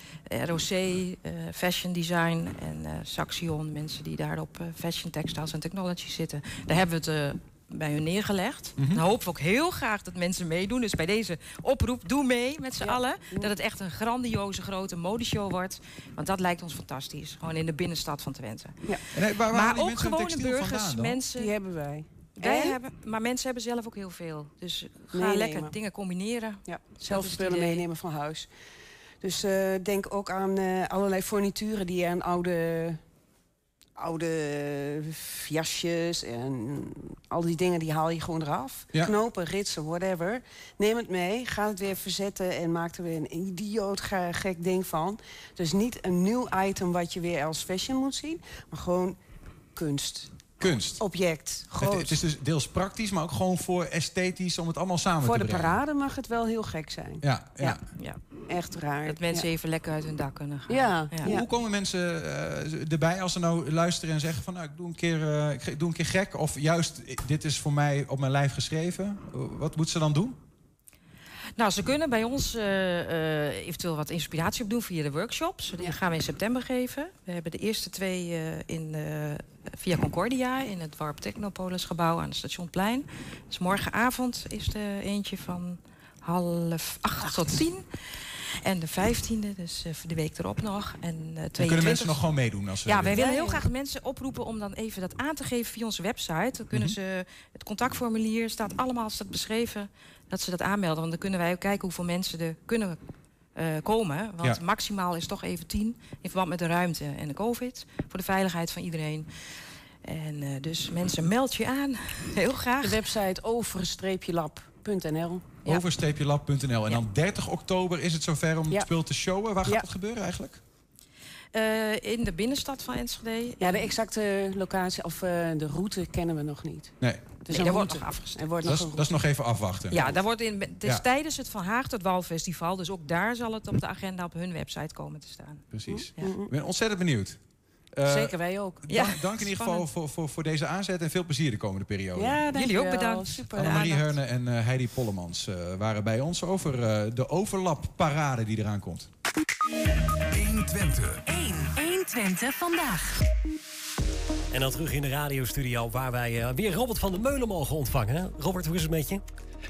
S16: ROC, eh, Fashion Design en eh, Saxion. Mensen die daar op eh, Fashion Textiles en Technology zitten. Daar hebben we het. Bij hun neergelegd.
S17: Mhm.
S16: Dan hopen we ook heel graag dat mensen meedoen. Dus bij deze oproep, doe mee met z'n allen. Dat het echt een grandioze grote modeshow wordt. Want dat lijkt ons fantastisch. Gewoon in de binnenstad van Twente.
S17: Ja.
S3: En, waar- waar halen
S16: maar
S3: die
S16: ook gewone
S3: textiel
S16: burgers,
S3: vandaan
S16: mensen.
S17: Die hebben wij.
S16: Wij
S17: En?
S16: hebben, maar mensen hebben zelf ook heel veel. Dus ga
S17: Meenemen.
S16: lekker dingen combineren.
S17: Ja, zelf spullen meenemen van huis. Dus eh, denk ook aan eh, allerlei fornituren die aan oude, oude jasjes en al die dingen die haal je gewoon eraf.
S3: Ja.
S17: Knopen, ritsen, whatever. Neem het mee, ga het weer verzetten en maak er weer een idioot ge- gek ding van. Dus niet een nieuw item wat je weer als fashion moet zien, maar gewoon kunst.
S3: Kunst.
S17: Object,
S3: Het,
S17: groot.
S3: het is dus deels praktisch, maar ook gewoon voor esthetisch om het allemaal samen
S17: Voor
S3: te
S17: de
S3: brengen.
S17: parade mag het wel heel gek zijn.
S3: Ja, ja.
S16: Ja.
S17: Echt raar.
S16: Dat mensen
S17: Ja.
S16: even lekker uit hun dak kunnen gaan.
S17: Ja,
S3: Hoe, hoe komen mensen eh, erbij als ze nou luisteren en zeggen van nou, ik doe een keer, eh, ik doe een keer gek of juist dit is voor mij op mijn lijf geschreven? Wat moeten ze dan doen?
S16: Nou, ze kunnen bij ons eh, eh, eventueel wat inspiratie opdoen via de workshops. Die gaan we in september geven. We hebben de eerste twee eh, in, via Concordia in het Warp Technopolis gebouw aan het Stationplein. Dus morgenavond is er eentje van half acht tot tien. En de vijftiende, dus voor de week erop nog. En
S3: Dan
S16: 22
S3: kunnen mensen nog gewoon meedoen als ze
S16: Ja, wij
S3: willen.
S16: willen heel graag mensen oproepen om dan even dat aan te geven via onze website. Dan kunnen
S3: Mhm.
S16: ze het contactformulier staat allemaal staat beschreven dat ze dat aanmelden. Want dan kunnen wij ook kijken hoeveel mensen er kunnen eh, komen. Want
S17: Ja.
S16: maximaal is toch even tien in verband met de ruimte en de COVID voor de veiligheid van iedereen. En eh, dus mensen, meld je aan. Heel graag.
S17: De website over-lab.nl.
S3: Over-lab.nl. En dan 30 oktober is het zover om
S17: Ja.
S3: het spul te showen. Waar gaat
S17: Ja.
S3: het gebeuren eigenlijk?
S16: Eh, in de binnenstad van Enschede.
S17: Ja, de exacte locatie of eh, de route kennen we nog niet.
S3: Nee.
S16: Daar wordt nog afgestemd.
S17: Er wordt
S3: Dat
S17: nog
S3: is, dat is nog even afwachten.
S16: Ja, daar wordt in,
S3: Ja.
S16: tijdens het Van Haag tot Walfestival. Dus ook daar zal het op de agenda op hun website komen te staan.
S3: Precies.
S16: Ja.
S3: Ik ben ontzettend benieuwd. Eh,
S17: Zeker wij ook.
S3: Dank,
S16: Ja,
S3: dank in ieder geval voor, voor, voor deze aanzet en veel plezier de komende periode.
S17: Ja,
S16: Jullie ook bedankt.
S17: Super.
S3: Annemarie. Herne en Heidi Pollemans waren bij ons over eh, de overlapparade die eraan komt.
S8: 120. 1. 120 vandaag.
S4: En dan terug in de radiostudio waar wij eh, weer Robert van der Meulen mogen ontvangen. Robert, hoe is het met je?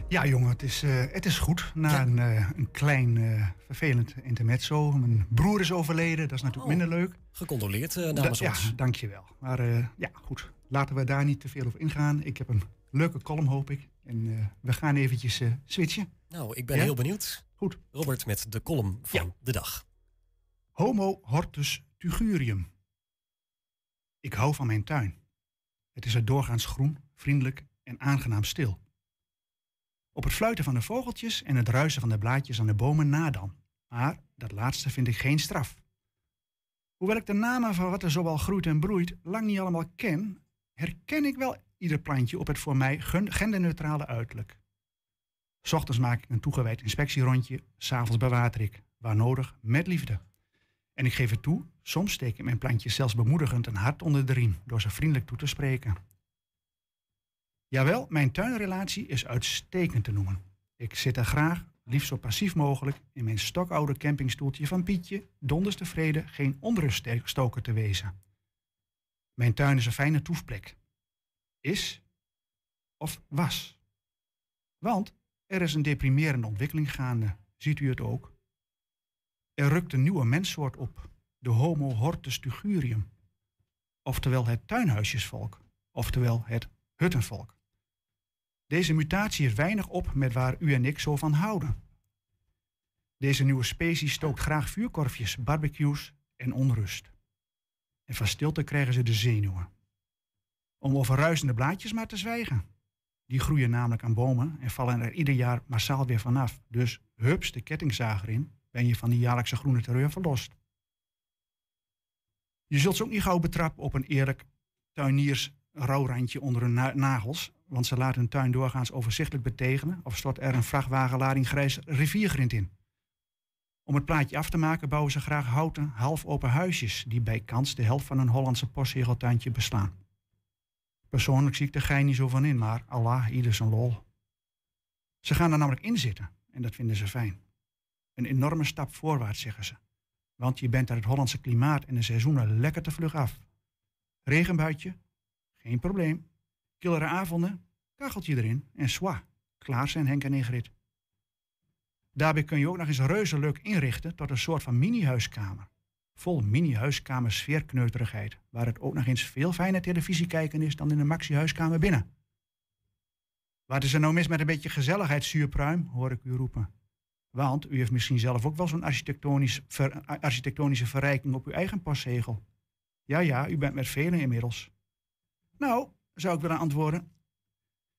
S18: Ja, jongen, het is, eh, het is goed. Na een, eh, een klein eh, vervelend intermezzo. Mijn broer is overleden, dat is natuurlijk minder leuk.
S4: Gecondoleerd namens
S18: Da-
S4: ons.
S18: Ja, dankjewel. Maar eh, ja, goed. Laten we daar niet te veel over ingaan. Ik heb een leuke column, hoop ik. En eh, we gaan eventjes switchen.
S4: Nou, ik ben
S18: Ja?
S4: heel benieuwd.
S18: Goed.
S4: Robert met de column van de dag.
S18: Homo hortus tugurium. Ik hou van mijn tuin. Het is er doorgaans groen, vriendelijk en aangenaam stil. Op het fluiten van de vogeltjes en het ruisen van de blaadjes aan de bomen na dan. Maar dat laatste vind ik geen straf. Hoewel ik de namen van wat er zoal groeit en broeit lang niet allemaal ken, herken ik wel ieder plantje op het voor mij gen- genderneutrale uiterlijk. 's ochtends maak ik een toegewijd inspectierondje, s'avonds bewater ik, waar nodig, met liefde. En ik geef het toe, soms steek ik mijn plantjes zelfs bemoedigend een hart onder de riem door ze vriendelijk toe te spreken. Jawel, mijn tuinrelatie is uitstekend te noemen. Ik zit er graag, liefst zo passief mogelijk, in mijn stokoude campingstoeltje van Pietje, donders tevreden geen onruststoker te wezen. Mijn tuin is een fijne toefplek. Is of was. Want er is een deprimerende ontwikkeling gaande, ziet u het ook? Er rukt een nieuwe menssoort op, de Homo hortus tugurium. Oftewel het tuinhuisjesvolk, oftewel het huttenvolk. Deze mutatie is weinig op met waar u en ik zo van houden. Deze nieuwe specie stookt graag vuurkorfjes, barbecues en onrust. En van stilte krijgen ze de zenuwen. Om over ruisende blaadjes maar te zwijgen. Die groeien namelijk aan bomen en vallen er ieder jaar massaal weer vanaf. Dus hups de kettingzager in, ben je van die jaarlijkse groene terreur verlost. Je zult ze ook niet gauw betrappen op een eerlijk tuiniers rouwrandje onder hun na- nagels, want ze laten hun tuin doorgaans overzichtelijk betegenen of stort er een vrachtwagenlading grijs riviergrind in. Om het plaatje af te maken bouwen ze graag houten, half open huisjes die bij kans de helft van een Hollandse postzegeltuintje beslaan. Persoonlijk zie ik de gein niet zo van in, maar Allah, ieder zijn lol. Ze gaan er namelijk in zitten en dat vinden ze fijn. Een enorme stap voorwaarts, zeggen ze. Want je bent er het Hollandse klimaat en de seizoenen lekker te vlug af. Regenbuitje, geen probleem. Killere avonden, kacheltje erin en zwa, klaar zijn Henk en Ingrid. Daarbij kun je ook nog eens reuze leuk inrichten tot een soort van mini-huiskamer. Vol mini-huiskamer sfeerkneuterigheid, waar het ook nog eens veel fijner televisie kijken is dan in de maxi-huiskamer binnen. Wat is er nou mis met een beetje gezelligheid, zuurpruim, hoor ik u roepen. Want u heeft misschien zelf ook wel zo'n architectonisch architectonische verrijking op uw eigen postzegel. Ja, ja, u bent met velen inmiddels. Nou, zou ik willen antwoorden.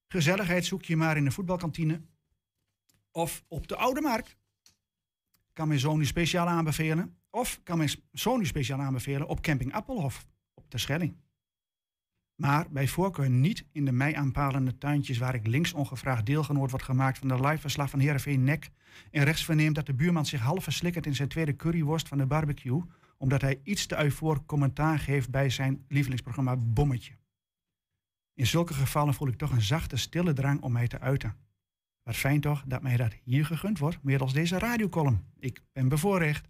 S18: Gezelligheid zoek je maar in de voetbalkantine of op de Oude Markt. Kan mijn zoon u speciaal aanbevelen. Of kan mijn zoon u speciaal aanbevelen op camping Appelhof op de Schelling. Maar bij voorkeur niet in de mij aanpalende tuintjes waar ik links ongevraagd deelgenoot wordt gemaakt van de liveverslag van Heerenveen Nek en rechts verneemt dat de buurman zich half verslikkert in zijn tweede curryworst van de barbecue omdat hij iets te eufor commentaar geeft bij zijn lievelingsprogramma Bommetje. In zulke gevallen voel ik toch een zachte, stille drang om mij te uiten. Wat fijn toch dat mij dat hier gegund wordt, middels deze radiocolumn. Ik ben bevoorrecht.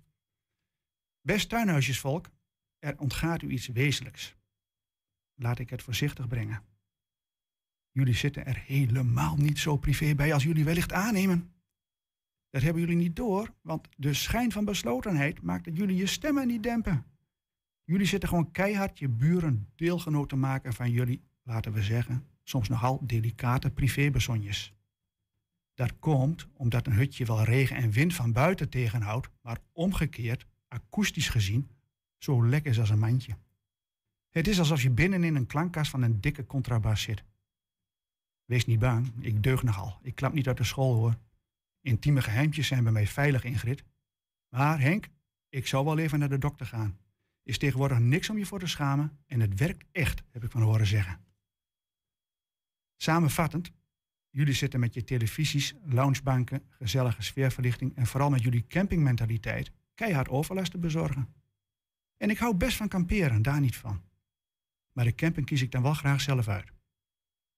S18: Best tuinhuisjesvolk, er ontgaat u iets wezenlijks. Laat ik het voorzichtig brengen. Jullie zitten er helemaal niet zo privé bij als jullie wellicht aannemen. Dat hebben jullie niet door, want de schijn van beslotenheid maakt dat jullie je stemmen niet dempen. Jullie zitten gewoon keihard je buren deelgenoot te maken van jullie, laten we zeggen, soms nogal delicate privébezonjes. Dat komt omdat een hutje wel regen en wind van buiten tegenhoudt, maar omgekeerd, akoestisch gezien, zo lekker is als een mandje. Het is alsof je binnenin een klankkast van een dikke contrabas zit. Wees niet bang, ik deug nogal. Ik klap niet uit de school hoor. Intieme geheimtjes zijn bij mij veilig, Ingrid. Maar Henk, ik zou wel even naar de dokter gaan. Is tegenwoordig niks om je voor te schamen en het werkt echt, heb ik van horen zeggen. Samenvattend, jullie zitten met je televisies, loungebanken, gezellige sfeerverlichting en vooral met jullie campingmentaliteit keihard overlast te bezorgen. En ik hou best van kamperen, daar niet van. Maar de camping kies ik dan wel graag zelf uit.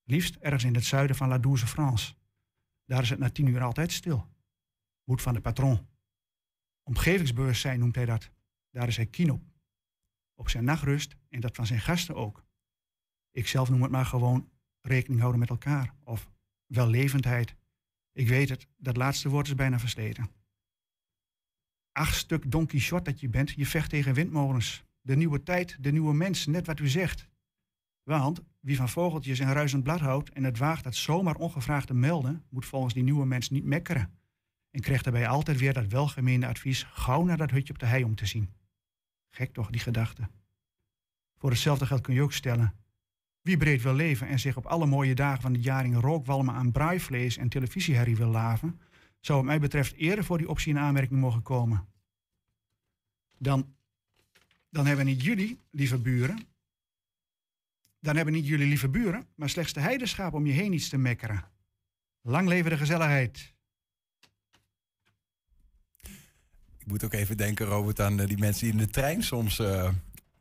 S18: Liefst ergens in het zuiden van La Douze France. Daar is het na tien uur altijd stil. Moed van de patron. Omgevingsbewustzijn noemt hij dat. Daar is hij kien op. Op zijn nachtrust en dat van zijn gasten ook. Ik zelf noem het maar gewoon rekening houden met elkaar. Of wellevendheid. Ik weet het, dat laatste woord is bijna versleten. Ach, stuk Don Quixote dat je bent, je vecht tegen windmolens. De nieuwe tijd, de nieuwe mens, net wat u zegt. Want wie van vogeltjes en ruisend blad houdt en het waagt dat zomaar ongevraagd te melden, moet volgens die nieuwe mens niet mekkeren. En krijgt daarbij altijd weer dat welgemeende advies gauw naar dat hutje op de hei om te zien. Gek toch, die gedachte. Voor hetzelfde geld kun je ook stellen. Wie breed wil leven en zich op alle mooie dagen van het jaar in rookwalmen aan braaivlees en televisieherrie wil laven, zou wat mij betreft eerder voor die optie in aanmerking mogen komen. Dan, dan hebben niet jullie, lieve buren, dan hebben niet jullie lieve buren, maar slechts de heidenschaap om je heen iets te mekkeren. Lang leven de gezelligheid.
S3: Ik moet ook even denken, Robert, aan eh, die mensen die in de trein soms eh,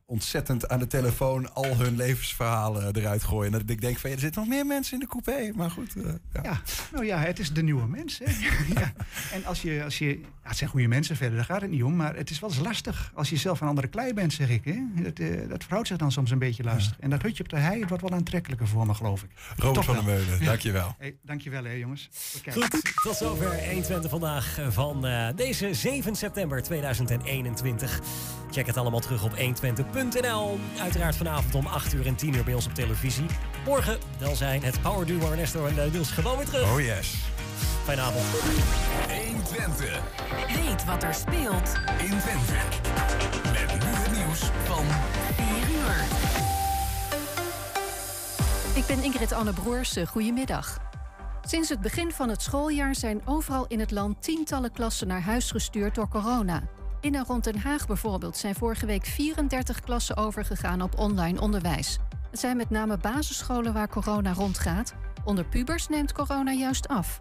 S3: ontzettend aan de telefoon al hun levensverhalen eruit gooien. En dat ik denk van, ja, er zitten nog meer mensen in de coupé. Maar goed, eh, ja.
S18: Ja, nou ja, het is de nieuwe mens. Hè? ja. En als je, als je, ja, het zijn goede mensen verder, daar gaat het niet om. Maar het is wel eens lastig als je zelf een andere klei bent, zeg ik. Hè? Dat, eh, dat verhoudt zich dan soms een beetje lastig. En dat hutje op de hei, het wordt wel aantrekkelijker voor me, geloof ik.
S3: Robert van der. Meulen, dankjewel.
S18: Hey, dankjewel, hè, jongens.
S4: Goed, tot zover 120 vandaag van eh, deze 7 september 2021. Check het allemaal terug op 120.nl. Uiteraard vanavond om 8 uur en 10 uur bij ons op televisie. Morgen, wel zijn het Power Duo Ernesto en uh, Niels gewoon weer terug.
S3: Oh yes.
S4: Fijne avond.
S8: 120. Weet wat er speelt in Twente. Met nu het nieuws van 4 uur.
S1: Ik ben Ingrid Anne Broersen. Goedemiddag. Sinds het begin van het schooljaar zijn overal in het land tientallen klassen naar huis gestuurd door corona. In en rond Den Haag bijvoorbeeld zijn vorige week 34 klassen overgegaan op online onderwijs. Het zijn met name basisscholen waar corona rondgaat. Onder pubers neemt corona juist af.